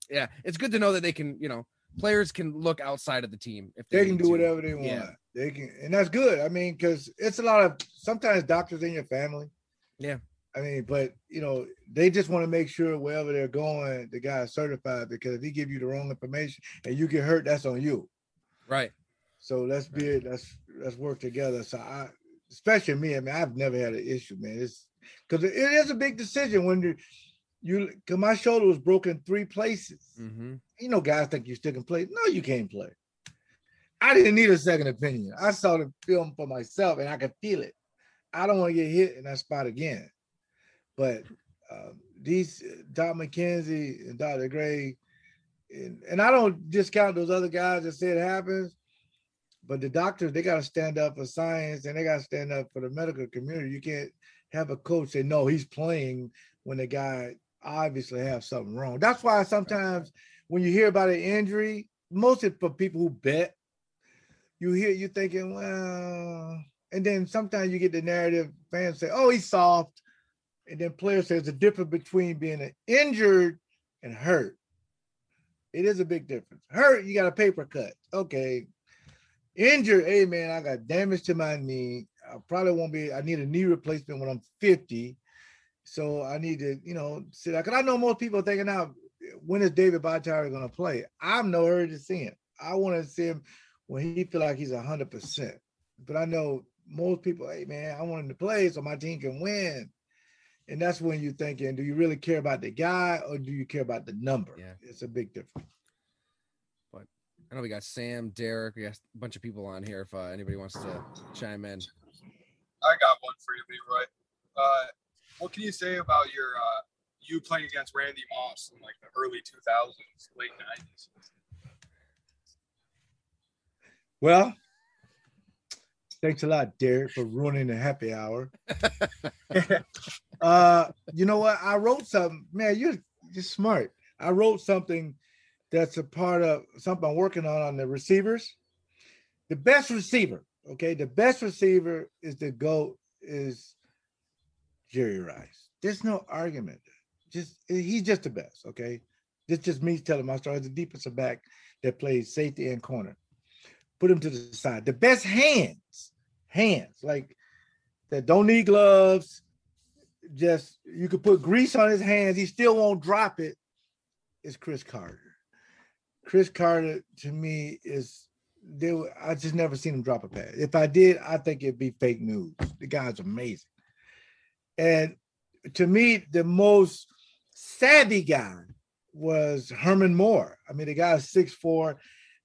yeah, it's good to know that they can, you know, players can look outside of the team if they, they can do to. whatever they want. Yeah. They can, and that's good. I mean, because it's a lot of sometimes doctors in your family. Yeah. I mean, but you know, they just want to make sure wherever they're going, the guy is certified because if he give you the wrong information and you get hurt, that's on you. Right. So let's be it. Let's let's work together. So I, especially me. I mean, I've never had an issue, man. It's because it is a big decision when you you because my shoulder was broken three places. Mm-hmm. You know, guys think you still can play. No, you can't play. I didn't need a second opinion. I saw the film for myself and I could feel it. I don't want to get hit in that spot again. But uh, these Dr. McKenzie and Dr. Gray, and, and I don't discount those other guys that say it happens, but the doctors, they got to stand up for science and they got to stand up for the medical community. You can't have a coach say, no, he's playing when the guy obviously have something wrong. That's why sometimes when you hear about an injury, mostly for people who bet, you hear you thinking, well, and then sometimes you get the narrative fans say, oh, he's soft. and then players say there's a difference between being injured and hurt. It is a big difference. Hurt, you got a paper cut. Okay. Injured, hey man, I got damage to my knee. I probably won't be. I need a knee replacement when I'm 50. So I need to, you know, sit out. Cause I know most people are thinking now, when is David Bakhtiari going to play? I'm no hurry to see him. I want to see him when he feel like he's hundred percent. But I know most people, hey man, I want him to play so my team can win. And that's when you're thinking, do you really care about the guy or do you care about the number? Yeah. It's a big difference. But I know we got Sam, Derek, we got a bunch of people on here if uh, anybody wants to chime in. I got one for you, LeRoy. Uh, what can you say about your uh, you playing against Randy Moss in like the early 2000s, late 90s? Well, thanks a lot, Derek, for ruining the happy hour. uh, you know what? I wrote something, man. You're just smart. I wrote something that's a part of something I'm working on on the receivers. The best receiver, okay, the best receiver is the GOAT is Jerry Rice. There's no argument. Just eh, he's just the best, okay. This just me telling my story. The defensive back that plays safety and corner. Put him to the side. The best hands, hands like that don't need gloves. Just you could put grease on his hands. He still won't drop it. Is Cris Carter. Cris Carter to me is there. I just never seen him drop a pass. If I did, I think it'd be fake news. The guy's amazing. And to me, the most savvy guy was Herman Moore. I mean, the guy's six four,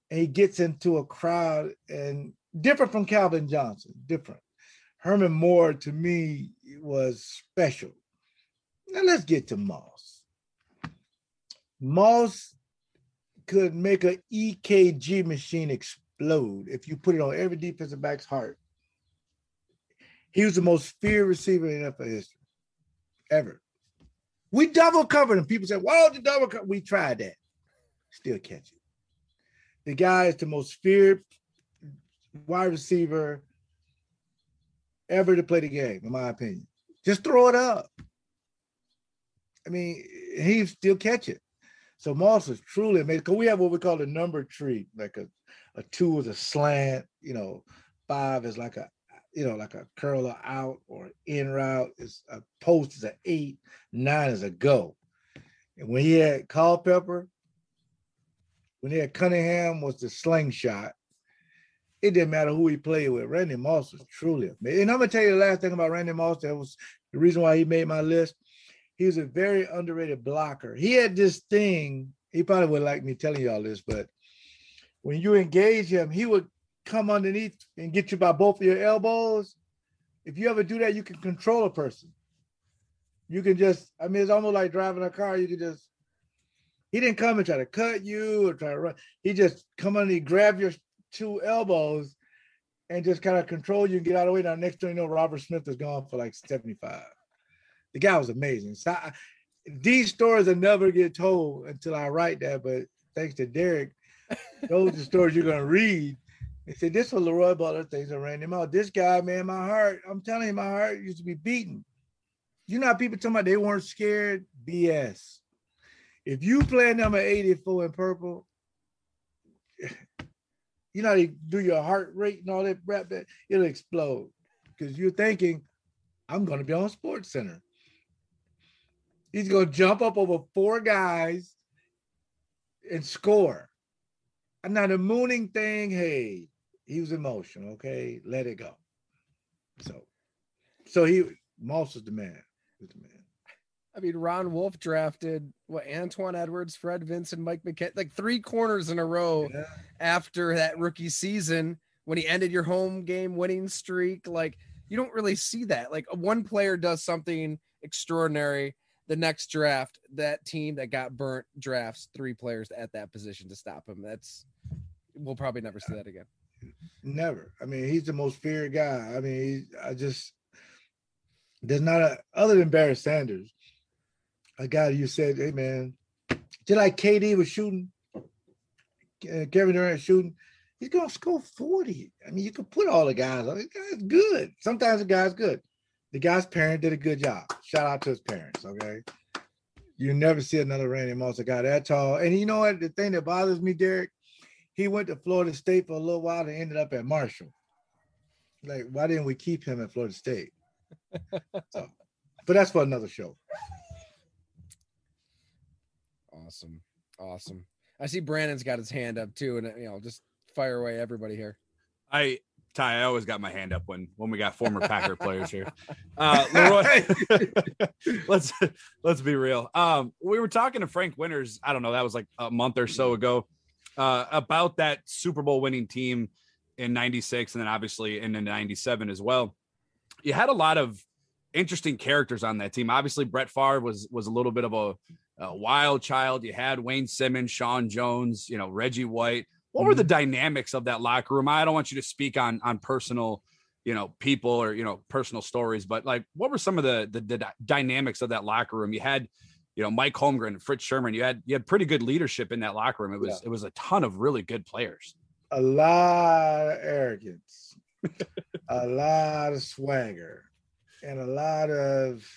and he gets into a crowd and different from Calvin Johnson, different. Herman Moore to me was special. Now let's get to Moss. Moss could make an EKG machine explode if you put it on every defensive back's heart. He was the most feared receiver in NFL history ever. We double covered him. People said, "Whoa, the double cover." We tried that. Still catch it. The guy is the most feared wide receiver ever to play the game, in my opinion. Just throw it up. I mean, he still catch it. So Moss is truly amazing. Because we have what we call a number tree, like a, a two is a slant, you know, five is like a you know, like a curler out or in route is a post is an eight, nine is a go. And when he had Culpepper, when he had Cunningham was the slingshot, it didn't matter who he played with. Randy Moss was truly amazing. And I'm gonna tell you the last thing about Randy Moss that was the reason why he made my list. He was a very underrated blocker. He had this thing, he probably would like me telling y'all this, but when you engage him, he would come underneath and get you by both of your elbows. If you ever do that, you can control a person. You can just, I mean, it's almost like driving a car. You can just, he didn't come and try to cut you or try to run. He just come underneath, grab your two elbows and just kind of control you and get out of the way. Now, next thing you know, Robert Smith is gone for like 75. The guy was amazing. So I, these stories will never get told until I write that. But thanks to Derek, those are stories you're going to read he said, This was LeRoy Butler things that ran him out. This guy, man, my heart, I'm telling you, my heart used to be beaten. You know how people talking about they weren't scared? BS. If you play number 84 in purple, you know, they do your heart rate and all that rap that it'll explode. Because you're thinking, I'm gonna be on Sports Center. He's gonna jump up over four guys and score. And now the mooning thing, hey, he was emotional. Okay, let it go. So, so he Moss was the man. Was the man. I mean, Ron Wolf drafted what Antuan Edwards, Fred Vinson, Mike McKenzie, like three corners in a row yeah. after that rookie season when he ended your home game winning streak. Like you don't really see that. Like one player does something extraordinary. The next draft, that team that got burnt drafts three players at that position to stop him. That's we'll probably never see that again. Never. I mean, he's the most feared guy. I mean, he, I just there's not a other than Barry Sanders, a guy you said, hey man, just like KD was shooting, uh, Kevin Durant shooting, he's gonna score 40. I mean, you could put all the guys on. This guy's good. Sometimes the guy's good. the guy's parent did a good job. Shout out to his parents. Okay. You never see another Randy Moss a guy that tall. And you know what? The thing that bothers me, Derek, he went to Florida State for a little while and ended up at Marshall. Like, why didn't we keep him at Florida State? so, but that's for another show. Awesome. Awesome. I see Brandon's got his hand up too, and you know, just fire away everybody here. I Ty, I always got my hand up when when we got former Packer players here. Uh, LeRoy, let's let's be real. Um, we were talking to Frank Winters. I don't know, that was like a month or so ago, uh, about that Super Bowl winning team in '96, and then obviously in '97 as well. You had a lot of interesting characters on that team. Obviously, Brett Favre was was a little bit of a, a wild child. You had Wayne Simmons, Sean Jones, you know, Reggie White what were the mm-hmm. dynamics of that locker room? I don't want you to speak on on personal, you know, people or you know personal stories, but like, what were some of the the, the dynamics of that locker room? You had, you know, Mike Holmgren, Fritz Shurmur. You had you had pretty good leadership in that locker room. It was yeah. it was a ton of really good players. A lot of arrogance, a lot of swagger, and a lot of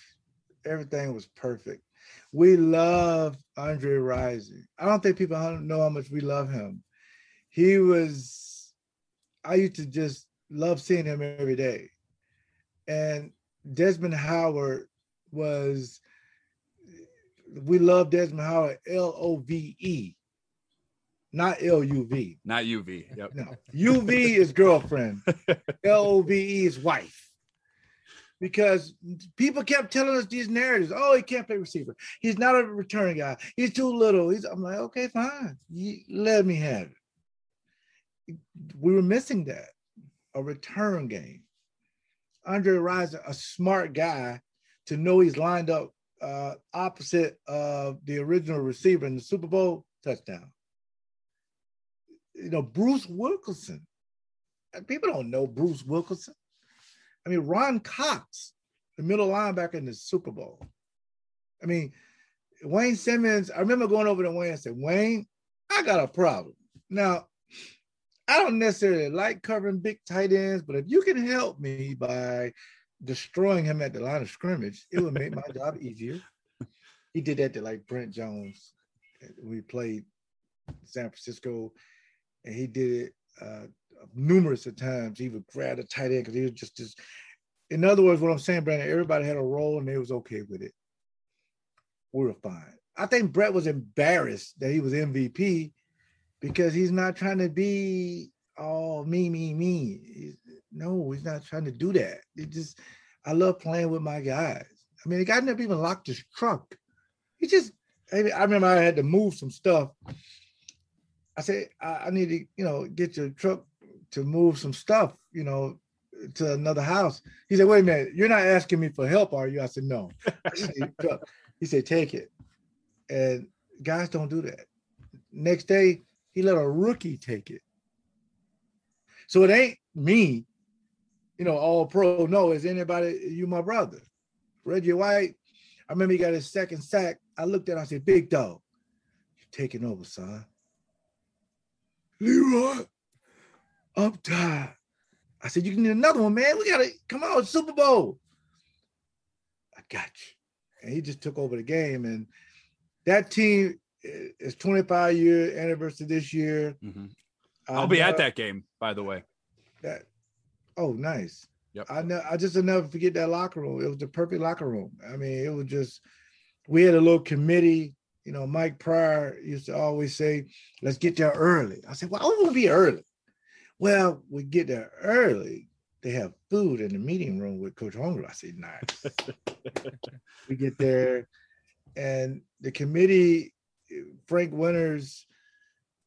everything was perfect. We love Andre Rison. I don't think people know how much we love him he was I used to just love seeing him every day. And Desmond Howard was we love Desmond Howard L O V E, not L U V. Not U V. Yep. No. U V is girlfriend. L O V E is wife. Because people kept telling us these narratives. Oh, he can't play receiver. He's not a return guy. He's too little. He's. I'm like, okay, fine. You, let me have it we were missing that a return game. Andre Rison, a smart guy, to know he's lined up uh, opposite of the original receiver in the Super Bowl touchdown. You know, Bruce Wilkerson. People don't know Bruce Wilkerson. I mean, Ron Cox, the middle linebacker in the Super Bowl. I mean, Wayne Simmons, I remember going over to Wayne and said, Wayne, I got a problem. Now, I don't necessarily like covering big tight ends, but if you can help me by destroying him at the line of scrimmage, it would make my job easier. He did that to like Brent Jones. We played San Francisco, and he did it uh, numerous of times. He would grab a tight end because he was just just. In other words, what I'm saying, Brandon, everybody had a role and they was okay with it. We were fine. I think Brett was embarrassed that he was MVP because he's not trying to be all me, me, me. He's, no, he's not trying to do that. It just, I love playing with my guys. I mean, the guy never even locked his truck. He just, I remember I had to move some stuff. I said, I, I need to, you know, get your truck to move some stuff, you know, to another house. He said, wait a minute, you're not asking me for help, are you? I said, no. he said, take it. And guys don't do that. Next day, he let a rookie take it. So it ain't me, you know, all pro. No, is anybody, you my brother. Reggie White, I remember he got his second sack. I looked at him, I said, Big dog, you're taking over, son. LeRoy, I'm tired. I said, You can need another one, man. We gotta come on, Super Bowl. I got you. And he just took over the game. And that team, is 25 year anniversary this year. Mm-hmm. I'll be at that game, by the way. That oh, nice. Yep. I know. I just never forget that locker room. It was the perfect locker room. I mean, it was just. We had a little committee. You know, Mike Prior used to always say, "Let's get there early." I said, "Well, I want to be early." Well, we get there early. They have food in the meeting room with Coach Holmgren. I said, "Nice." we get there, and the committee Frank Winters,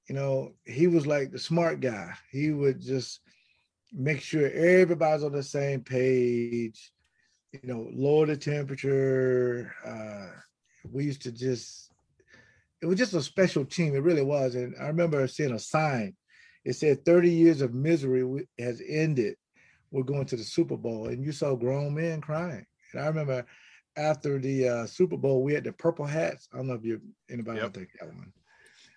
you know, he was like the smart guy. He would just make sure everybody's on the same page, you know, lower the temperature. Uh, we used to just, it was just a special team. It really was. And I remember seeing a sign. It said 30 years of misery has ended. We're going to the Super Bowl. And you saw grown men crying. And I remember after the uh, Super Bowl, we had the purple hats. I don't know if you anybody yep. think that one,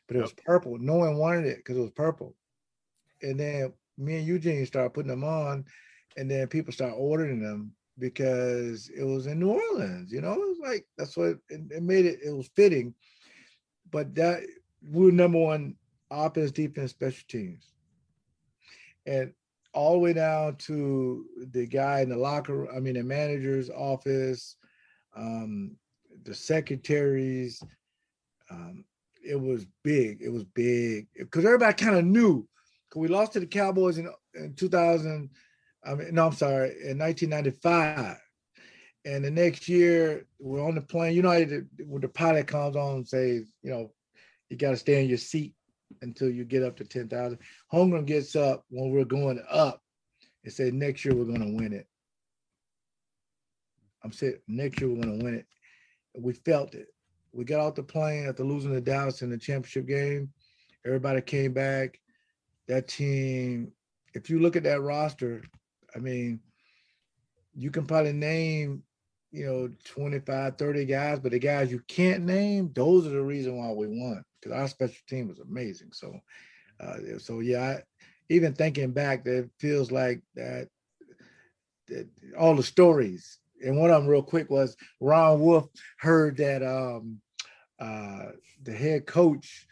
but it yep. was purple. No one wanted it because it was purple. And then me and Eugene started putting them on, and then people start ordering them because it was in New Orleans. You know, it was like that's what it, it made it. It was fitting, but that we were number one offense, defense, special teams, and all the way down to the guy in the locker. I mean, the manager's office, um, the secretaries. Um, it was big. It was big because everybody kind of knew. We lost to the Cowboys in, in 2000. I mean, no, I'm sorry, in 1995. And the next year, we're on the plane. You know, when the pilot comes on and says, you know, you got to stay in your seat until you get up to 10,000. Holmgren gets up when we're going up and said, next year we're going to win it. I'm saying next year we're going to win it. We felt it. We got off the plane after losing to Dallas in the championship game. Everybody came back. That team, if you look at that roster, I mean, you can probably name, you know, 25, 30 guys, but the guys you can't name, those are the reason why we won because our special team was amazing. So, uh, so yeah, I, even thinking back, that feels like that, that all the stories. And one of them, real quick, was Ron Wolf heard that um, uh, the head coach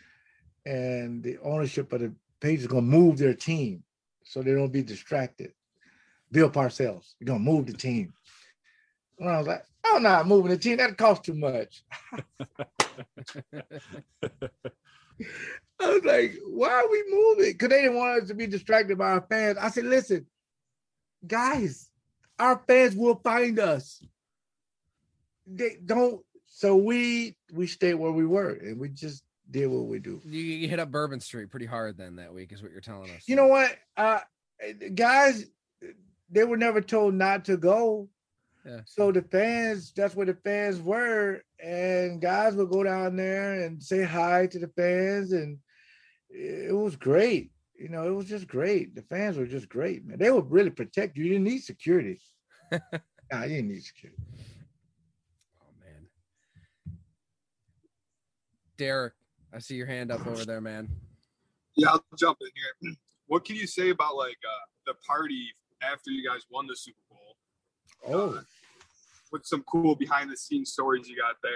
and the ownership of the Patriots to move their team so they don't be distracted. Bill Parcells, you're to move the team. And I was like, I'm not moving the team. That costs too much. I was like, why are we moving? Because they didn't want us to be distracted by our fans. I said, listen, guys, our fans will find us. They don't. So we we stayed where we were, and we just did what we do. You, hit up Bourbon Street pretty hard then that week, is what you're telling us. You know what, uh, guys, they were never told not to go. Yeah. So the fans, that's where the fans were, and guys would go down there and say hi to the fans, and it was great. You know, it was just great. The fans were just great, man. They would really protect you. You didn't need security. nah, you didn't need security. Oh man, Derek, I see your hand up over there, man. Yeah, I'll jump in here. What can you say about like uh, the party after you guys won the Super Bowl? Oh, uh, with some cool behind the scenes stories you got there.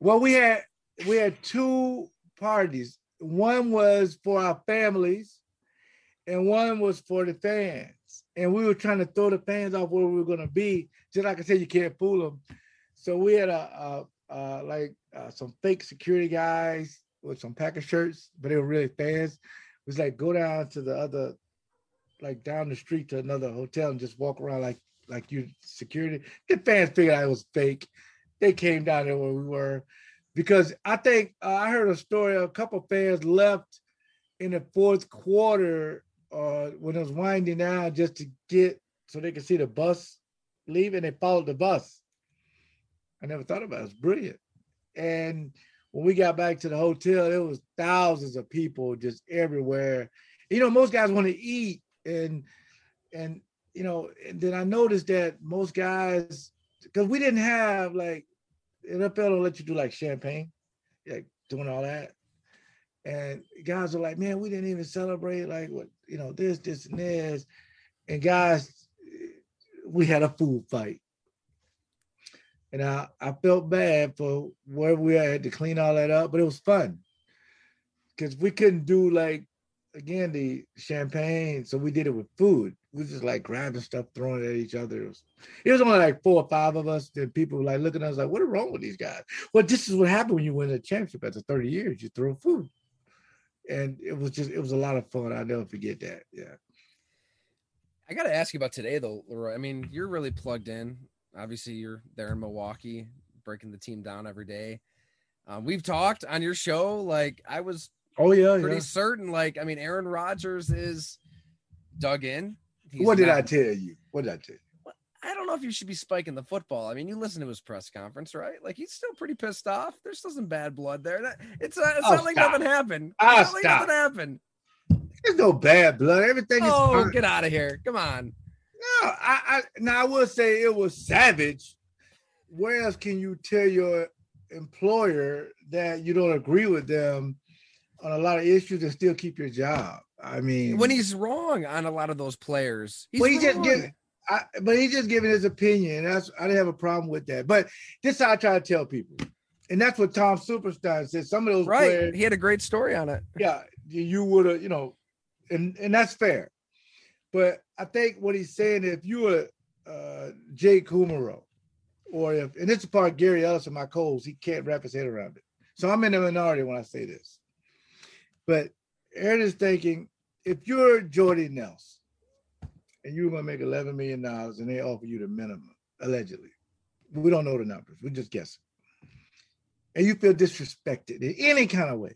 Well, we had we had two parties. One was for our families, and one was for the fans. And we were trying to throw the fans off where we were going to be. Just like I said, you can't fool them. So we had a, a like uh, some fake security guys with some Packer shirts, but they were really fans. It was like go down to the other, like down the street to another hotel and just walk around like like you security. The fans figured I was fake. They came down there where we were because I think uh, I heard a story. A couple fans left in the fourth quarter uh, when it was winding down just to get so they could see the bus leave, and they followed the bus. I never thought about it. It's brilliant. And when we got back to the hotel, there was thousands of people just everywhere. You know, most guys want to eat, and and you know, and then I noticed that most guys, because we didn't have like NFL don't let you do like champagne, like doing all that. And guys are like, man, we didn't even celebrate like what you know, this, this, and this. And guys, we had a food fight. And I, I felt bad for where we had to clean all that up, but it was fun. Because we couldn't do like again the champagne, so we did it with food. We just like grabbing stuff, throwing it at each other. It was, it was only like four or five of us. Then people were like looking at us like, "What is wrong with these guys?" Well, this is what happened when you win a championship after 30 years. You throw food, and it was just it was a lot of fun. I never forget that. Yeah. I got to ask you about today though, LeRoy. I mean, you're really plugged in. Obviously, you're there in Milwaukee, breaking the team down every day. Um, we've talked on your show. Like I was Oh yeah, pretty yeah. certain. Like I mean, Aaron Rodgers is dug in. He's what did not, I tell you? What did I tell you? I don't know if you should be spiking the football. I mean, you listen to his press conference, right? Like he's still pretty pissed off. There's still some bad blood there. That it's, uh, it's oh, not like stop. nothing happened. Oh, it's not like stop. nothing happened. There's no bad blood. Everything is Oh, get out of here! Come on. No, I, I now I will say it was savage. Where else can you tell your employer that you don't agree with them on a lot of issues and still keep your job? I mean, When he's wrong on a lot of those players, he's well, he just get I, but he's just giving his opinion. That's I didn't have a problem with that. But this is how I try to tell people, and that's what Tom Superstar said. Some of those Right. players, He had a great story on it. yeah, you would have, you know, and and that's fair. But I think what he's saying, if you were uh, Jake Kumerow, or if, and this is part Gary Ellis and my codes, he can't wrap his head around it. So I'm in the minority when I say this. But Aaron is thinking, if you're Jordy Nelson and you're gonna make 11 million dollars and they offer you the minimum, allegedly, we don't know the numbers, we're just guessing, and you feel disrespected in any kind of way,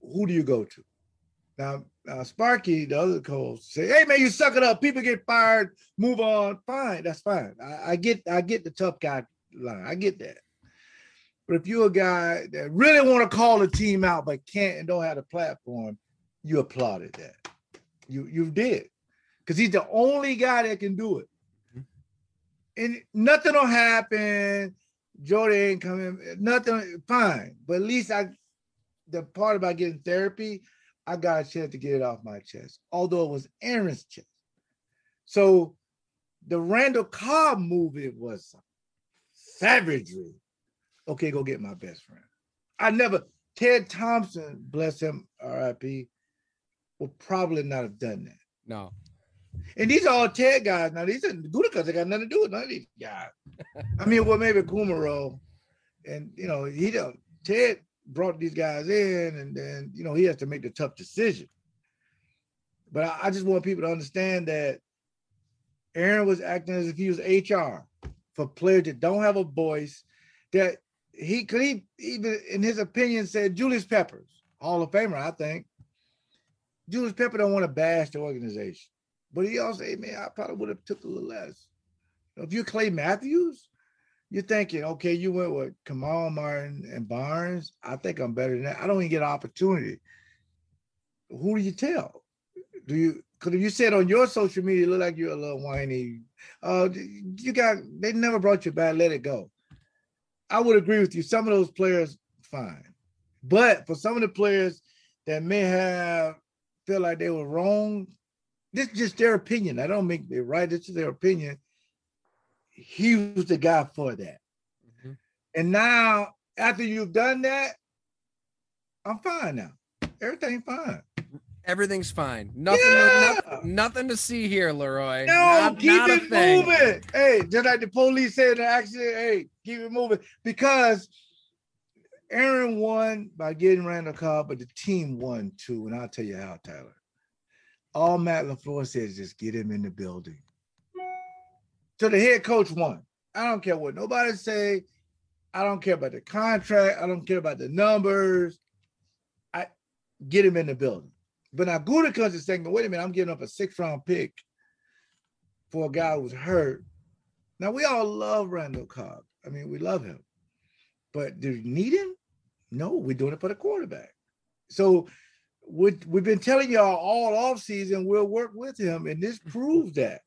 who do you go to? Now, uh, Sparky, the other co-host, say, "Hey man, you suck it up. People get fired. Move on. Fine, that's fine. I, I get, I get the tough guy line. I get that. But if you're a guy that really want to call a team out but can't and don't have the platform, you applauded that. You you did, because he's the only guy that can do it. And nothing will happen. Jordy ain't coming. Nothing. Fine, but at least I. The part about getting therapy, I got a chance to get it off my chest, although it was Aaron's chest. So the Randall Cobb movie was savagery. Okay, go get my best friend. I never, Ted Thompson, bless him, RIP, would probably not have done that. No. And these are all Ted guys. Now, these are Gutekunst. They got nothing to do with none of these guys. I mean, well, maybe Kumerow. And, you know, he don't, Ted brought these guys in, and then, you know, he has to make the tough decision. But I, I just want people to understand that Aaron was acting as if he was HR for players that don't have a voice. That he could he even in his opinion said Julius Peppers, Hall of Famer, I think. Julius Pepper don't want to bash the organization, but he also, hey man, I probably would have took a little less. If you're Clay Matthews, you're thinking, okay, you went with Kamal Martin and Barnes. I think I'm better than that. I don't even get an opportunity. Who do you tell? Do you? Because if you said on your social media, look like you're a little whiny. Uh, you got they never brought you back. Let it go. I would agree with you. Some of those players, fine, but for some of the players that may have feel like they were wrong, this is just their opinion. I don't make it right. This is their opinion. He was the guy for that. Mhm. And now, after you've done that, I'm fine now. Everything's fine. Everything's fine. Nothing, Yeah. nothing, nothing to see here, LeRoy. No, Not- keep not it moving. Hey, just like the police said in the accident, hey, keep it moving. Because Aaron won by getting Randall Cobb, but the team won too. And I'll tell you how, Tyler. All Matt LaFleur says is just get him in the building. So the head coach won. I don't care what nobody say. I don't care about the contract. I don't care about the numbers. I get him in the building. But now Gutekunst is saying, wait a minute, I'm giving up a six round pick for a guy who's hurt. Now we all love Randall Cobb. I mean, we love him. But do we need him? No, we're doing it for the quarterback. So we we've been telling y'all all off season we'll work with him, and this proves that.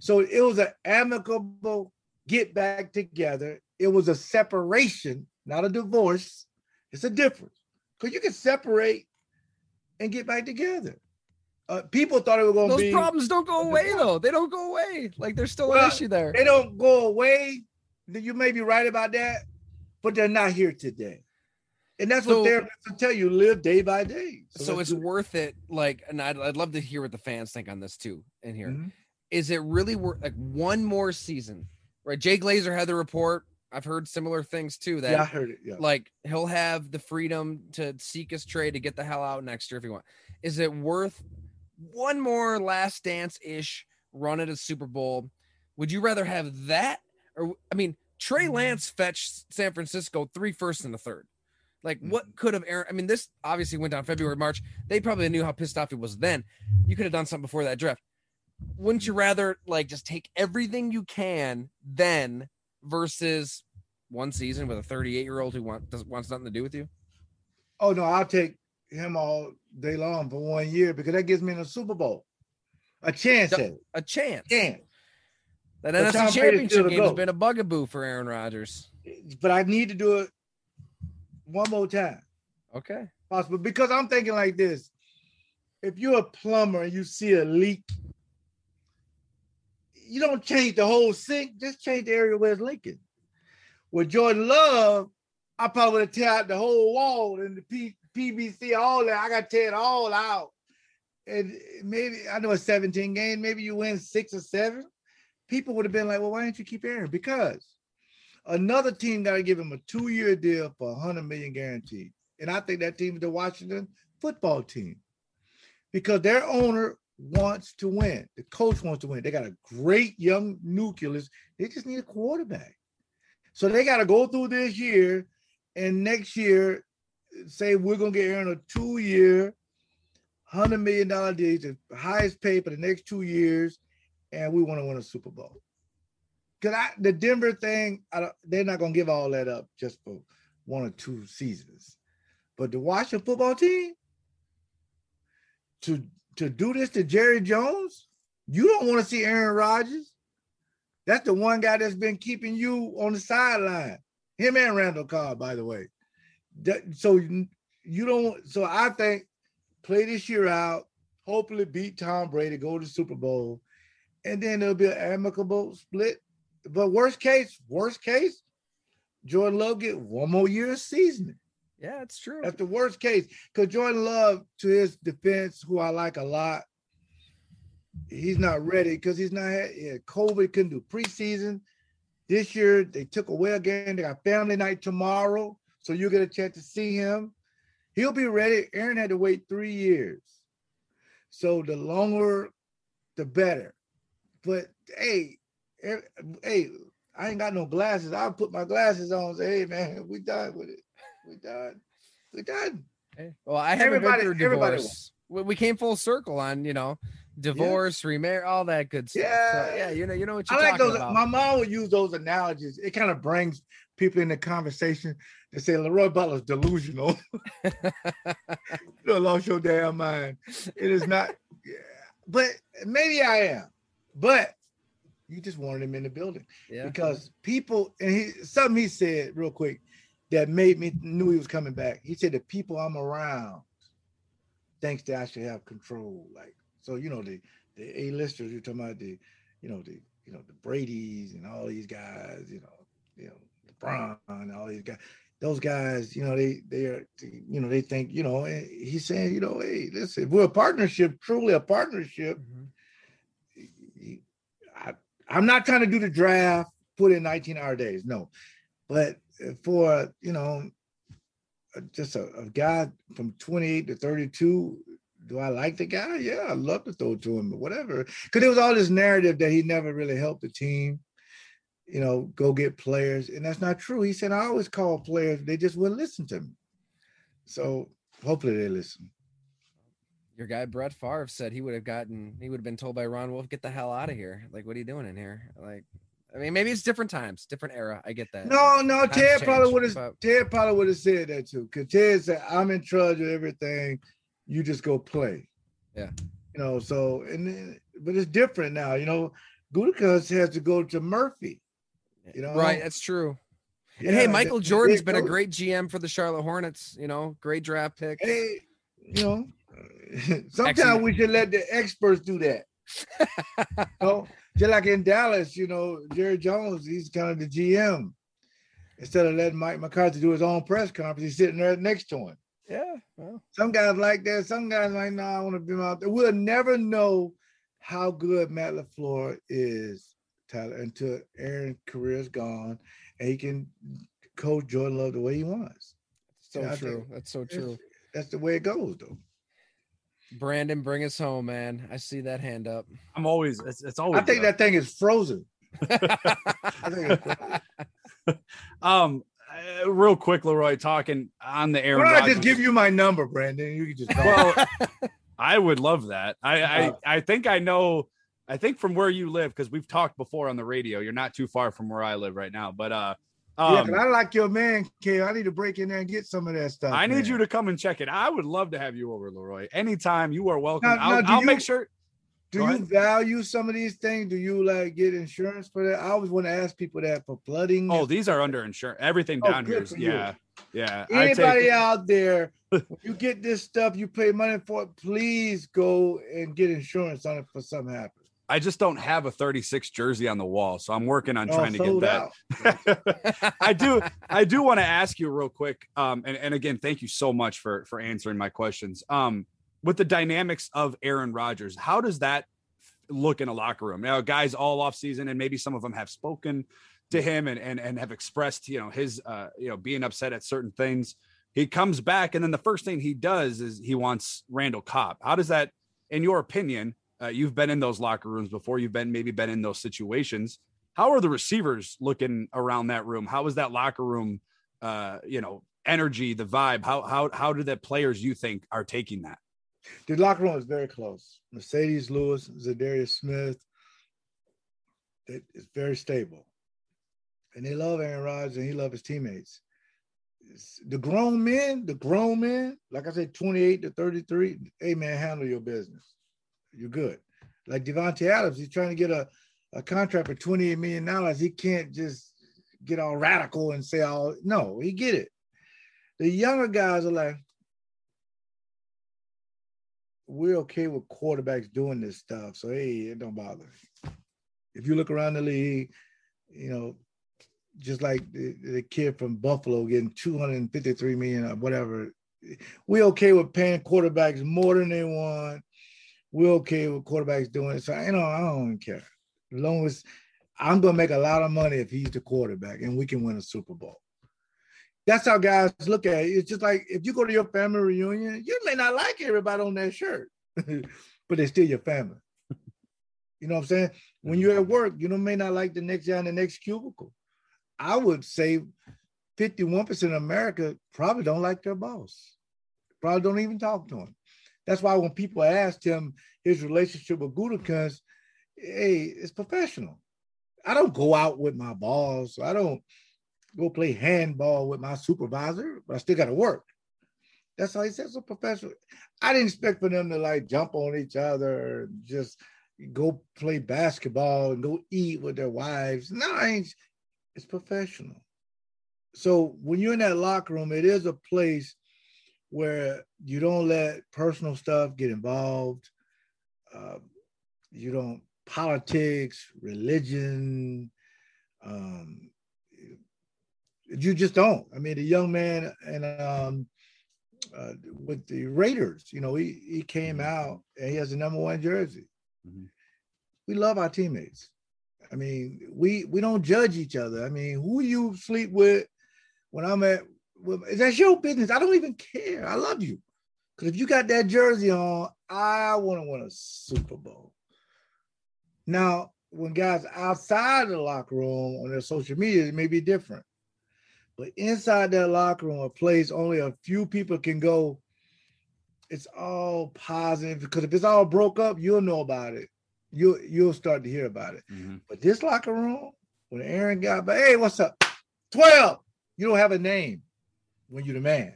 So it was an amicable get back together. It was a separation, not a divorce. It's a difference because you can separate and get back together. Uh, people thought it was going to Those problems don't go away though. They don't go away. Like there's still Well, an issue there. they don't go away. You may be right about that, but they're not here today. And that's what So- therapists will tell you: live day by day. So let's it's it. worth it. Like, and I'd, I'd love to hear what the fans think on this too. In here, is it really worth like one more season? Right? Jay Glazer had the report. I've heard similar things too. That Yeah, I heard it. Yeah. like he'll have the freedom to seek his trade to get the hell out next year if he want. Is it worth one more last dance ish run at a Super Bowl? Would you rather have that or I mean Trey mm-hmm. Lance fetched San Francisco three firsts and a third. Like mm-hmm. what could have Aaron? I mean, this obviously went down February, March. They probably knew how pissed off he was then. You could have done something before that draft. Wouldn't you mm-hmm. rather like just take everything you can then versus one season with a 38 year old who want, does, wants nothing to do with you? Oh no, I'll take him all day long for one year because that gives me in a Super Bowl a chance at it. A chance. Chance. That But NFC championship game has been a bugaboo for Aaron Rodgers. But I need to do it one more time. Okay. possible because I'm thinking like this. If you're a plumber and you see a leak you don't change the whole sink, just change the area where it's leaking. With Jordan Love, I probably would have tear out the whole wall and the P, PVC, all that. I got to tear it all out. And maybe I know a 17 game, maybe you win six or seven. People would have been like, well, why didn't you keep Aaron? Because another team got to give him a two-year deal for 100 million guaranteed. And I think that team is the Washington football team because their owner wants to win. The coach wants to win. They got a great young nucleus. They just need a quarterback. So they got to go through this year and next year say we're going to get Aaron a two-year, $100 million deal, the highest pay for the next two years, and we want to win a Super Bowl. Because the Denver thing, they're not going to give all that up just for one or two seasons. But the Washington football team, to to do this to Jerry Jones, you don't want to see Aaron Rodgers. That's the one guy that's been keeping you on the sideline. Him and Randall Cobb, by the way. So you don't. So I think play this year out. Hopefully beat Tom Brady, go to the Super Bowl, and then there'll be an amicable split. But worst case, worst case, Jordan Love get one more year of seasoning. Yeah, it's true. That's the worst case. Because Jordan Love, to his defense, who I like a lot, he's not ready because he's not yeah, COVID couldn't do preseason. This year they took away a game. They got family night tomorrow, so you get a chance to see him. He'll be ready. Aaron had to wait three years, so the longer, the better. But hey, eh, hey, I ain't got no glasses. I'll put my glasses on. say, hey man, we done with it. We done. We done. Hey, well, I haven't everybody, been through divorce. We came full circle on, you know, divorce, yeah. remarry, all that good stuff. Yeah, so, yeah, you know, you know what you're I like those. About. My mom would use those analogies. It kind of brings people in the conversation to say LeRoy Butler's delusional. you know, lost your damn mind. It is not. Yeah. But maybe I am. But you just wanted him in the building yeah. because people and he something he said real quick that made me knew he was coming back. He said the people I'm around thinks that I should have control. Like so, you know the the A-listers you're talking about the you know the you know the Brady's and all these guys. You know you know LeBron and all these guys. Those guys, you know, they they are, you know, they think, you know, he's saying, you know, hey, listen, if we're a partnership, truly a partnership, mm-hmm I'm not trying to do the draft, put in 19 hour days. No, but for you know, uh, just a, a guy from 28 to 32, do I like the guy? Yeah, I love to throw to him, but whatever. Because there was all this narrative that he never really helped the team, you know, go get players. And that's not true. He said, I always call players, they just wouldn't listen to me. So hopefully they listen your guy Brett Favre said he would have gotten he would have been told by Ron Wolf, get the hell out of here. Like, what are you doing in here? Like, I mean, maybe it's different times, different era. I get that. No, no, times Ted probably would have but... Ted probably would have said that too. Cause Ted said, I'm in charge of everything. You just go play. Yeah. You know, so and then, but it's different now, you know. Gutekunst has to go to Murphy. You know, right? That's true. Yeah, and hey, Michael Jordan's been a great GM for the Charlotte Hornets. You know, great draft pick. Hey, you know, Sometimes we should let the experts do that. know, just like in Dallas, you know, Jerry Jones, he's kind of the GM. Instead of letting Mike McCarthy do his own press conference, he's sitting there next to him. Yeah. Well. Some guys like that. Some guys like, no, I want to be out there. We'll never know how good Matt LaFleur is, Tyler, until Aaron's career is gone and he can coach Jordan Love the way he wants. So true. That's so true. That's the way it goes, though. Brandon, bring us home, man. I see that hand up. I'm always. It's, it's always. I think that thing is frozen. um, uh, real quick, LeRoy, talking on the air. Why I just give you my number, Brandon? You can just. Well, I would love that. I, I I think I know. I think from where you live, because we've talked before on the radio. You're not too far from where I live right now, but uh, um, yeah, I like your man, Kay. I need to break in there and get some of that stuff. I man. need you to come and check it. I would love to have you over, LeRoy. Anytime you are welcome. Now, I'll, now I'll you, make sure. Do you value some of these things? Do you like get insurance for that? I always want to ask people that for flooding. Oh, these are under insurance. Everything oh, down here is yeah, yeah. Anybody out there, you get this stuff, you pay money for it. Please go and get insurance on it for something happens. I just don't have a 36 jersey on the wall, so I'm working on Oh, trying to get that. I do I do want to ask you real quick. Um, and, and again, thank you so much for for answering my questions. Um, with the dynamics of Aaron Rodgers, how does that look in a locker room? Now, guys all off season, and maybe some of them have spoken to him and and, and have expressed, you know, his uh, you know, being upset at certain things. He comes back, and then the first thing he does is he wants Randall Cobb. How does that, in your opinion? Uh, you've been in those locker rooms before. You've been maybe been in those situations. How are the receivers looking around that room? How is that locker room? Uh, you know, energy, the vibe. How how how do the players you think are taking that? The locker room is very close. Marcedes Lewis, Za'Darius Smith, it- it's very stable. And they love Aaron Rodgers and he loves his teammates. The grown men, the grown men, like I said, 28 to 33, hey man, handle your business. You're good. Like Davante Adams, he's trying to get a, a contract for $28 million. He can't just get all radical and say all no, he get it. The younger guys are like, we're okay with quarterbacks doing this stuff. So hey, it don't bother. If you look around the league, you know, just like the, the kid from Buffalo getting 253 million or whatever, we're okay with paying quarterbacks more than they want. We're okay with quarterbacks doing it. So you know, I don't care. As long as I'm gonna make a lot of money if he's the quarterback and we can win a Super Bowl. That's how guys look at it. It's just like if you go to your family reunion, you may not like everybody on that shirt, but they're still your family. You know what I'm saying? When you're at work, you know, may not like the next guy in the next cubicle. I would say 51% of America probably don't like their boss. Probably don't even talk to him. That's why when people asked him his relationship with Gutekunst, hey, it's professional. I don't go out with my boss. I don't go play handball with my supervisor, but I still got to work. That's how he says a professional. I didn't expect for them to like jump on each other, just go play basketball and go eat with their wives. No, it's professional. So when you're in that locker room, it is a place where you don't let personal stuff get involved. Uh, you don't politics, religion. Um, you just don't. I mean, the young man and um, uh, with the Raiders, you know, he he came out and he has the number one jersey. Mhm. We love our teammates. I mean, we we don't judge each other. I mean, who you sleep with when I'm at, that's your business. I don't even care. I love you. Because if you got that jersey on, I want to win a Super Bowl. Now, when guys outside the locker room on their social media, it may be different. But inside that locker room, a place only a few people can go, it's all positive. Because if it's all broke up, you'll know about it. You'll you'll start to hear about it. Mhm. But this locker room, when Aaron got back, hey, what's up? 12. You don't have a name when you're the man.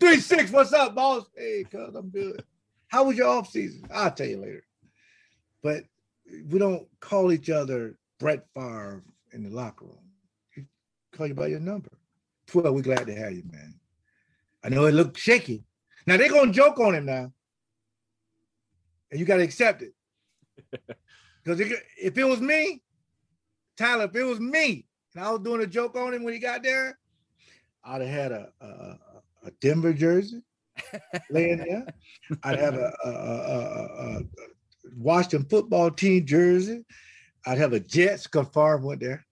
Three six, what's up, boss? Hey, cuz I'm good. How was your off season? I'll tell you later. But we don't call each other Brett Favre in the locker room. We call you by your number. 12, we're glad to have you, man. I know it looked shaky. Now they're gonna joke on him now. And you gotta accept it. Because if it was me, Tyler, if it was me, and I was doing a joke on him when he got there, I'd have had a a, a- Denver jersey laying there. I'd have a, a, a, Washington football team jersey. I'd have a Jets because went there.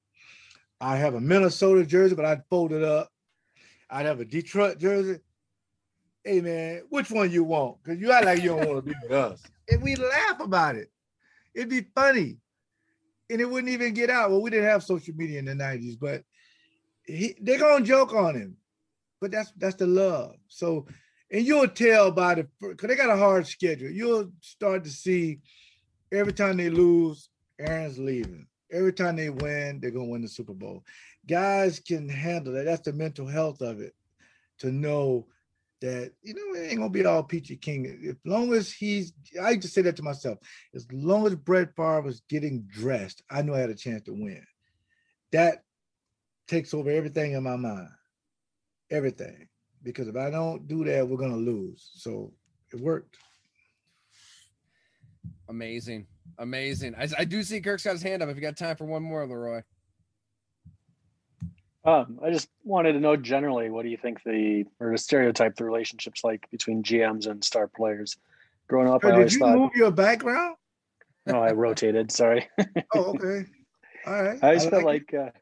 I'd have a Minnesota jersey, but I'd fold it up. I'd have a Detroit jersey. Hey man, which one you want? Because you act like you don't want to be with us. And we laugh about it. It'd be funny. And it wouldn't even get out. Well, we didn't have social media in the 90s, but he, they're gonna joke on him. But that's that's the love. So, and you'll tell by the because they got a hard schedule. You'll start to see every time they lose, Aaron's leaving. Every time they win, they're gonna win the Super Bowl. Guys can handle that. That's the mental health of it. To know that you know it ain't gonna be all peachy king. As long as he's, I just say that to myself. As long as Brett Favre was getting dressed, I knew I had a chance to win. That takes over everything in my mind, everything. Because if I don't do that, we're gonna lose. So it worked. Amazing. Amazing. I, I do see Kirk's got his hand up. If you got time for one more, LeRoy. Um, I just wanted to know generally, what do you think the or to stereotype the relationships like between GMs and star players? Growing up, I Did always you thought. move your background? No, I rotated. Sorry. Oh, okay. All right. I always felt like it. like uh,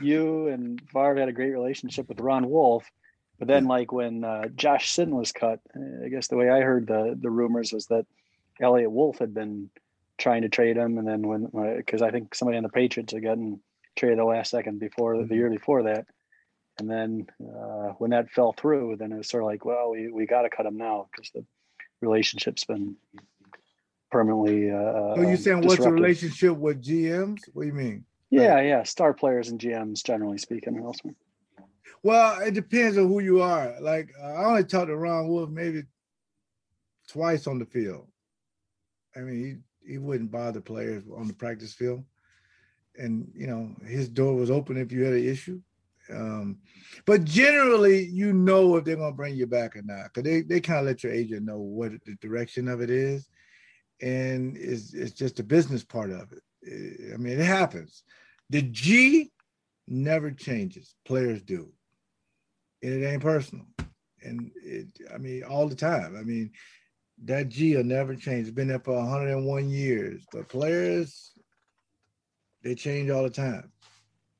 you and Favre had a great relationship with Ron Wolf, but then like when uh, Josh Sitton was cut, uh, I guess the way I heard the the rumors was that Eliot Wolf had been trying to trade him, and then when because I think somebody on the Patriots had gotten traded the last second before the year before that, and then uh, when that fell through, then it was sort of like, well, we we got to cut him now because the relationship's been permanently. Uh, So you saying what's the relationship with GMs? What do you mean? Yeah, yeah, star players and GMs generally speaking, also. Well, it depends on who you are. Like I only talked to Ron Wolf maybe twice on the field. I mean, he, he wouldn't bother players on the practice field. And you know, his door was open if you had an issue. Um, but generally, you know if they're gonna bring you back or not, because they, they kind of let your agent know what the direction of it is. And it's it's just the business part of it. I mean, it happens. The G never changes. Players do. And it ain't personal. And it, I mean, all the time. I mean, that G will never change. It's been there for 101 years. But players, they change all the time.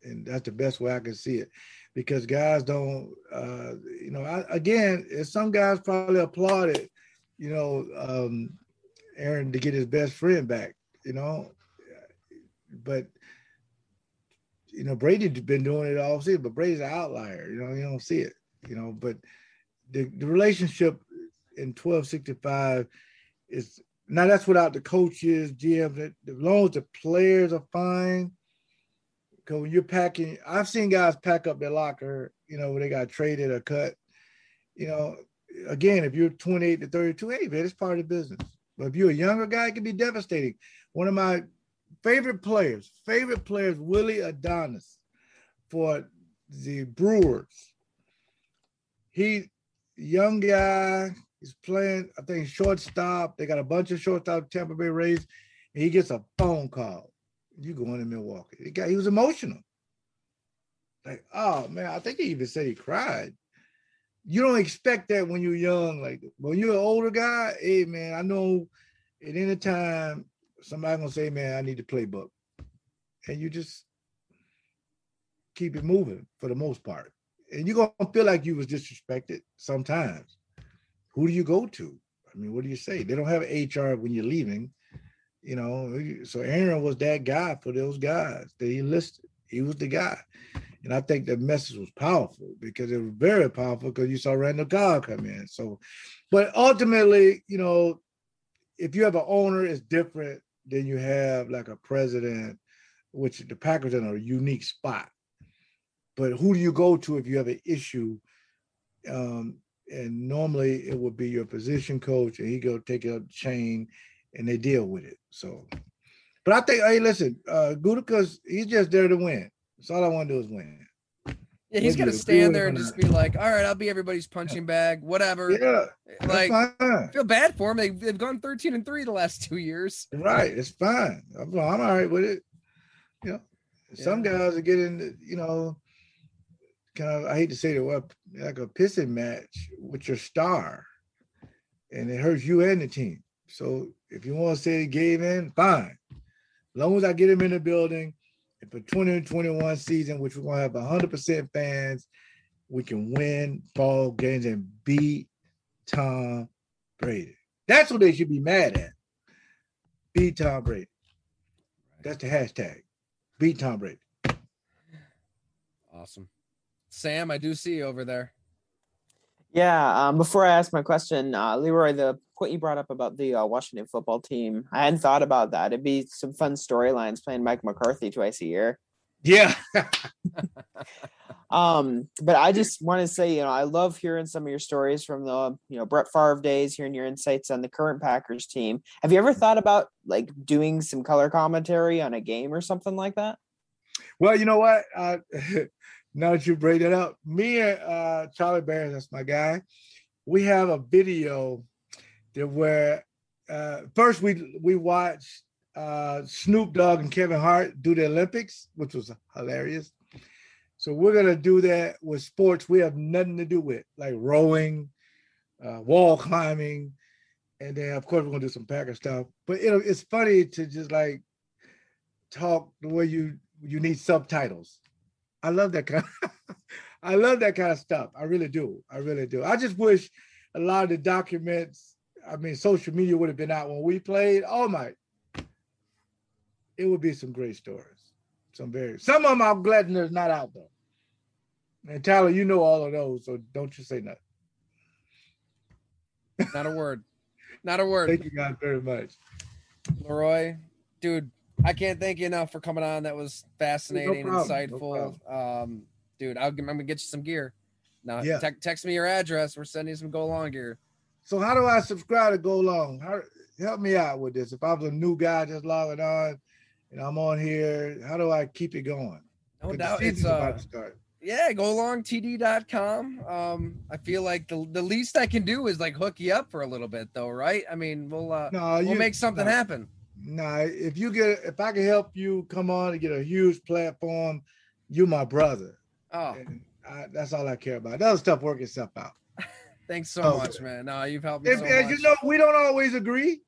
And that's the best way I can see it. Because guys don't, uh, you know, I, again, some guys probably applauded, you know, um, Aaron to get his best friend back, you know, but you know, Brady's been doing it all season, but Brady's an outlier. You know, you don't see it. You know, but the, the relationship in 1265 is now that's without the coaches, GMs. As long as the players are fine, because when you're packing, I've seen guys pack up their locker. You know, when they got traded or cut. You know, again, if you're 28 to 32, hey man, it's part of the business. But if you're a younger guy, it can be devastating. One of my favorite players, favorite players, Willy Adames for the Brewers. He, young guy, he's playing, I think, shortstop. They got a bunch of shortstop Tampa Bay Rays. And he gets a phone call. You going to Milwaukee. He, got, he was emotional. Like, oh man, I think he even said he cried. You don't expect that when you're young. Like when you're an older guy, hey man, I know at any time somebody gonna say, man, I need the playbook. And you just keep it moving for the most part. And you're gonna feel like you was disrespected sometimes. Who do you go to? I mean, what do you say? They don't have HR when you're leaving, you know. So Aaron was that guy for those guys that he listed. He was the guy. And I think the message was powerful because it was very powerful because you saw Randall Cobb come in. So, but ultimately, you know, if you have an owner, it's different than you have like a president, which the Packers are in a unique spot. But who do you go to if you have an issue? Um, and normally it would be your position coach, and he go take up the chain, and they deal with it. So, but I think, hey, listen, uh, Gutekunst, he's just there to win. That's all I want to do is win. Yeah, he's gonna stand there and just be like, "All right, I'll be everybody's punching bag, whatever." Yeah, like. I feel bad for him. They, they've gone thirteen and three the last two years. Right, it's fine. I'm, I'm all right with it. You know, some Yeah. guys are getting, you know, kind of. I hate to say the word, like a pissing match with your star, and it hurts you and the team. So if you want to say he gave in, fine. As long as I get him in the building, and for 2021 season, which we're gonna have 100% fans, we can win ball games and beat Tom Brady. That's what they should be mad at. Beat Tom Brady. That's the hashtag. Beat Tom Brady. Awesome, Sam. I do see you over there. Yeah. Um, before I ask my question, uh, LeRoy, the point you brought up about the uh, Washington football team, I hadn't thought about that. It'd be some fun storylines playing Mike McCarthy twice a year. Yeah. Um, but I just want to say, you know, I love hearing some of your stories from the, you know, Brett Favre days, hearing your insights on the current Packers team. Have you ever thought about like doing some color commentary on a game or something like that? well, you know what? Uh, now that you bring that up, me and uh, Charlie Bear, that's my guy, we have a video that where uh, first we we watched uh, Snoop Dogg and Kevin Hart do the Olympics, which was hilarious. So we're gonna do that with sports we have nothing to do with, like rowing, uh, wall climbing, and then of course we're gonna do some Packer stuff. But it, it's funny to just like talk the way you you need subtitles. I love that kind. Of, I love that kind of stuff. I really do. I really do. I just wish a lot of the documents. I mean, social media would have been out when we played. Oh my! It would be some great stories. Some very. Some of them I'm glad there's not out though. And Tyler, you know all of those, so don't you say nothing. Not a word. Not a word. Thank you guys very much. LeRoy, dude, I can't thank you enough for coming on. That was fascinating, no insightful. um, dude, I'll, I'm gonna get you some gear. Now, Yeah. te- text me your address. We're sending you some go long gear. So how do I subscribe to Go Long? How, help me out with this. If I was a new guy just logging on and I'm on here, how do I keep it going? No doubt, it's about uh, to start. yeah, go longtd.com. Um, I feel like the, the least I can do is like hook you up for a little bit, though, right? I mean, we'll uh, No, we'll you make something no. happen. Nah, if you get if I can help you come on and get a huge platform, you my brother. Oh, I, that's all I care about. That other stuff work itself out. Thanks so Oh, much, man. No, you've helped me If, so as much. you know, we don't always agree.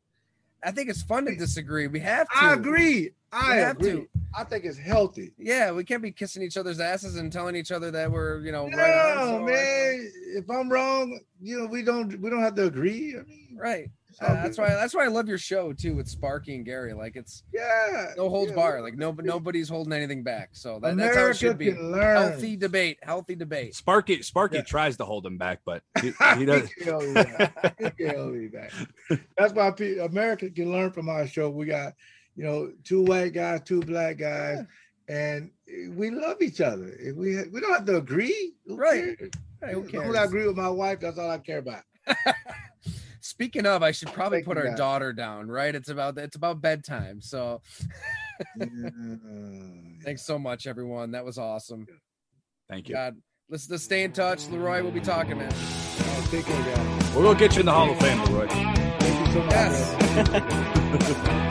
I think it's fun to disagree. We have to. I agree. I have agree. to. I think it's healthy. Yeah, we can't be kissing each other's asses and telling each other that we're, you know, No, right on. so I- man. If I'm wrong, you know, we don't we don't have to agree. I mean, Right. It's Uh, that's why. That's why I love your show too with Sparky and Gary. Like it's Yeah. no holds yeah, bar. Like no, nobody's holding anything back. So that, that's how it America should be. can learn. Healthy debate. Healthy debate. Sparky Sparky Yeah. tries to hold him back, but he, He he does. can hold me back. He can hold me back. That's why pe- America can learn from our show. We got, you know, two white guys, two black guys, and we love each other. We we don't have to agree. Who Right. cares? Hey, who As cares? I agree with my wife. That's all I care about. Speaking of, I should probably Thank put our guys. daughter down. Right? It's about it's about bedtime. So mm, Yeah. thanks so much, everyone. That was awesome. Thank you. God, let's let's stay in touch. LeRoy, we'll be talking, man. All right, take care, guys. We'll go get you in the Hall of Fame, LeRoy. Thank you so much. Yes. brother.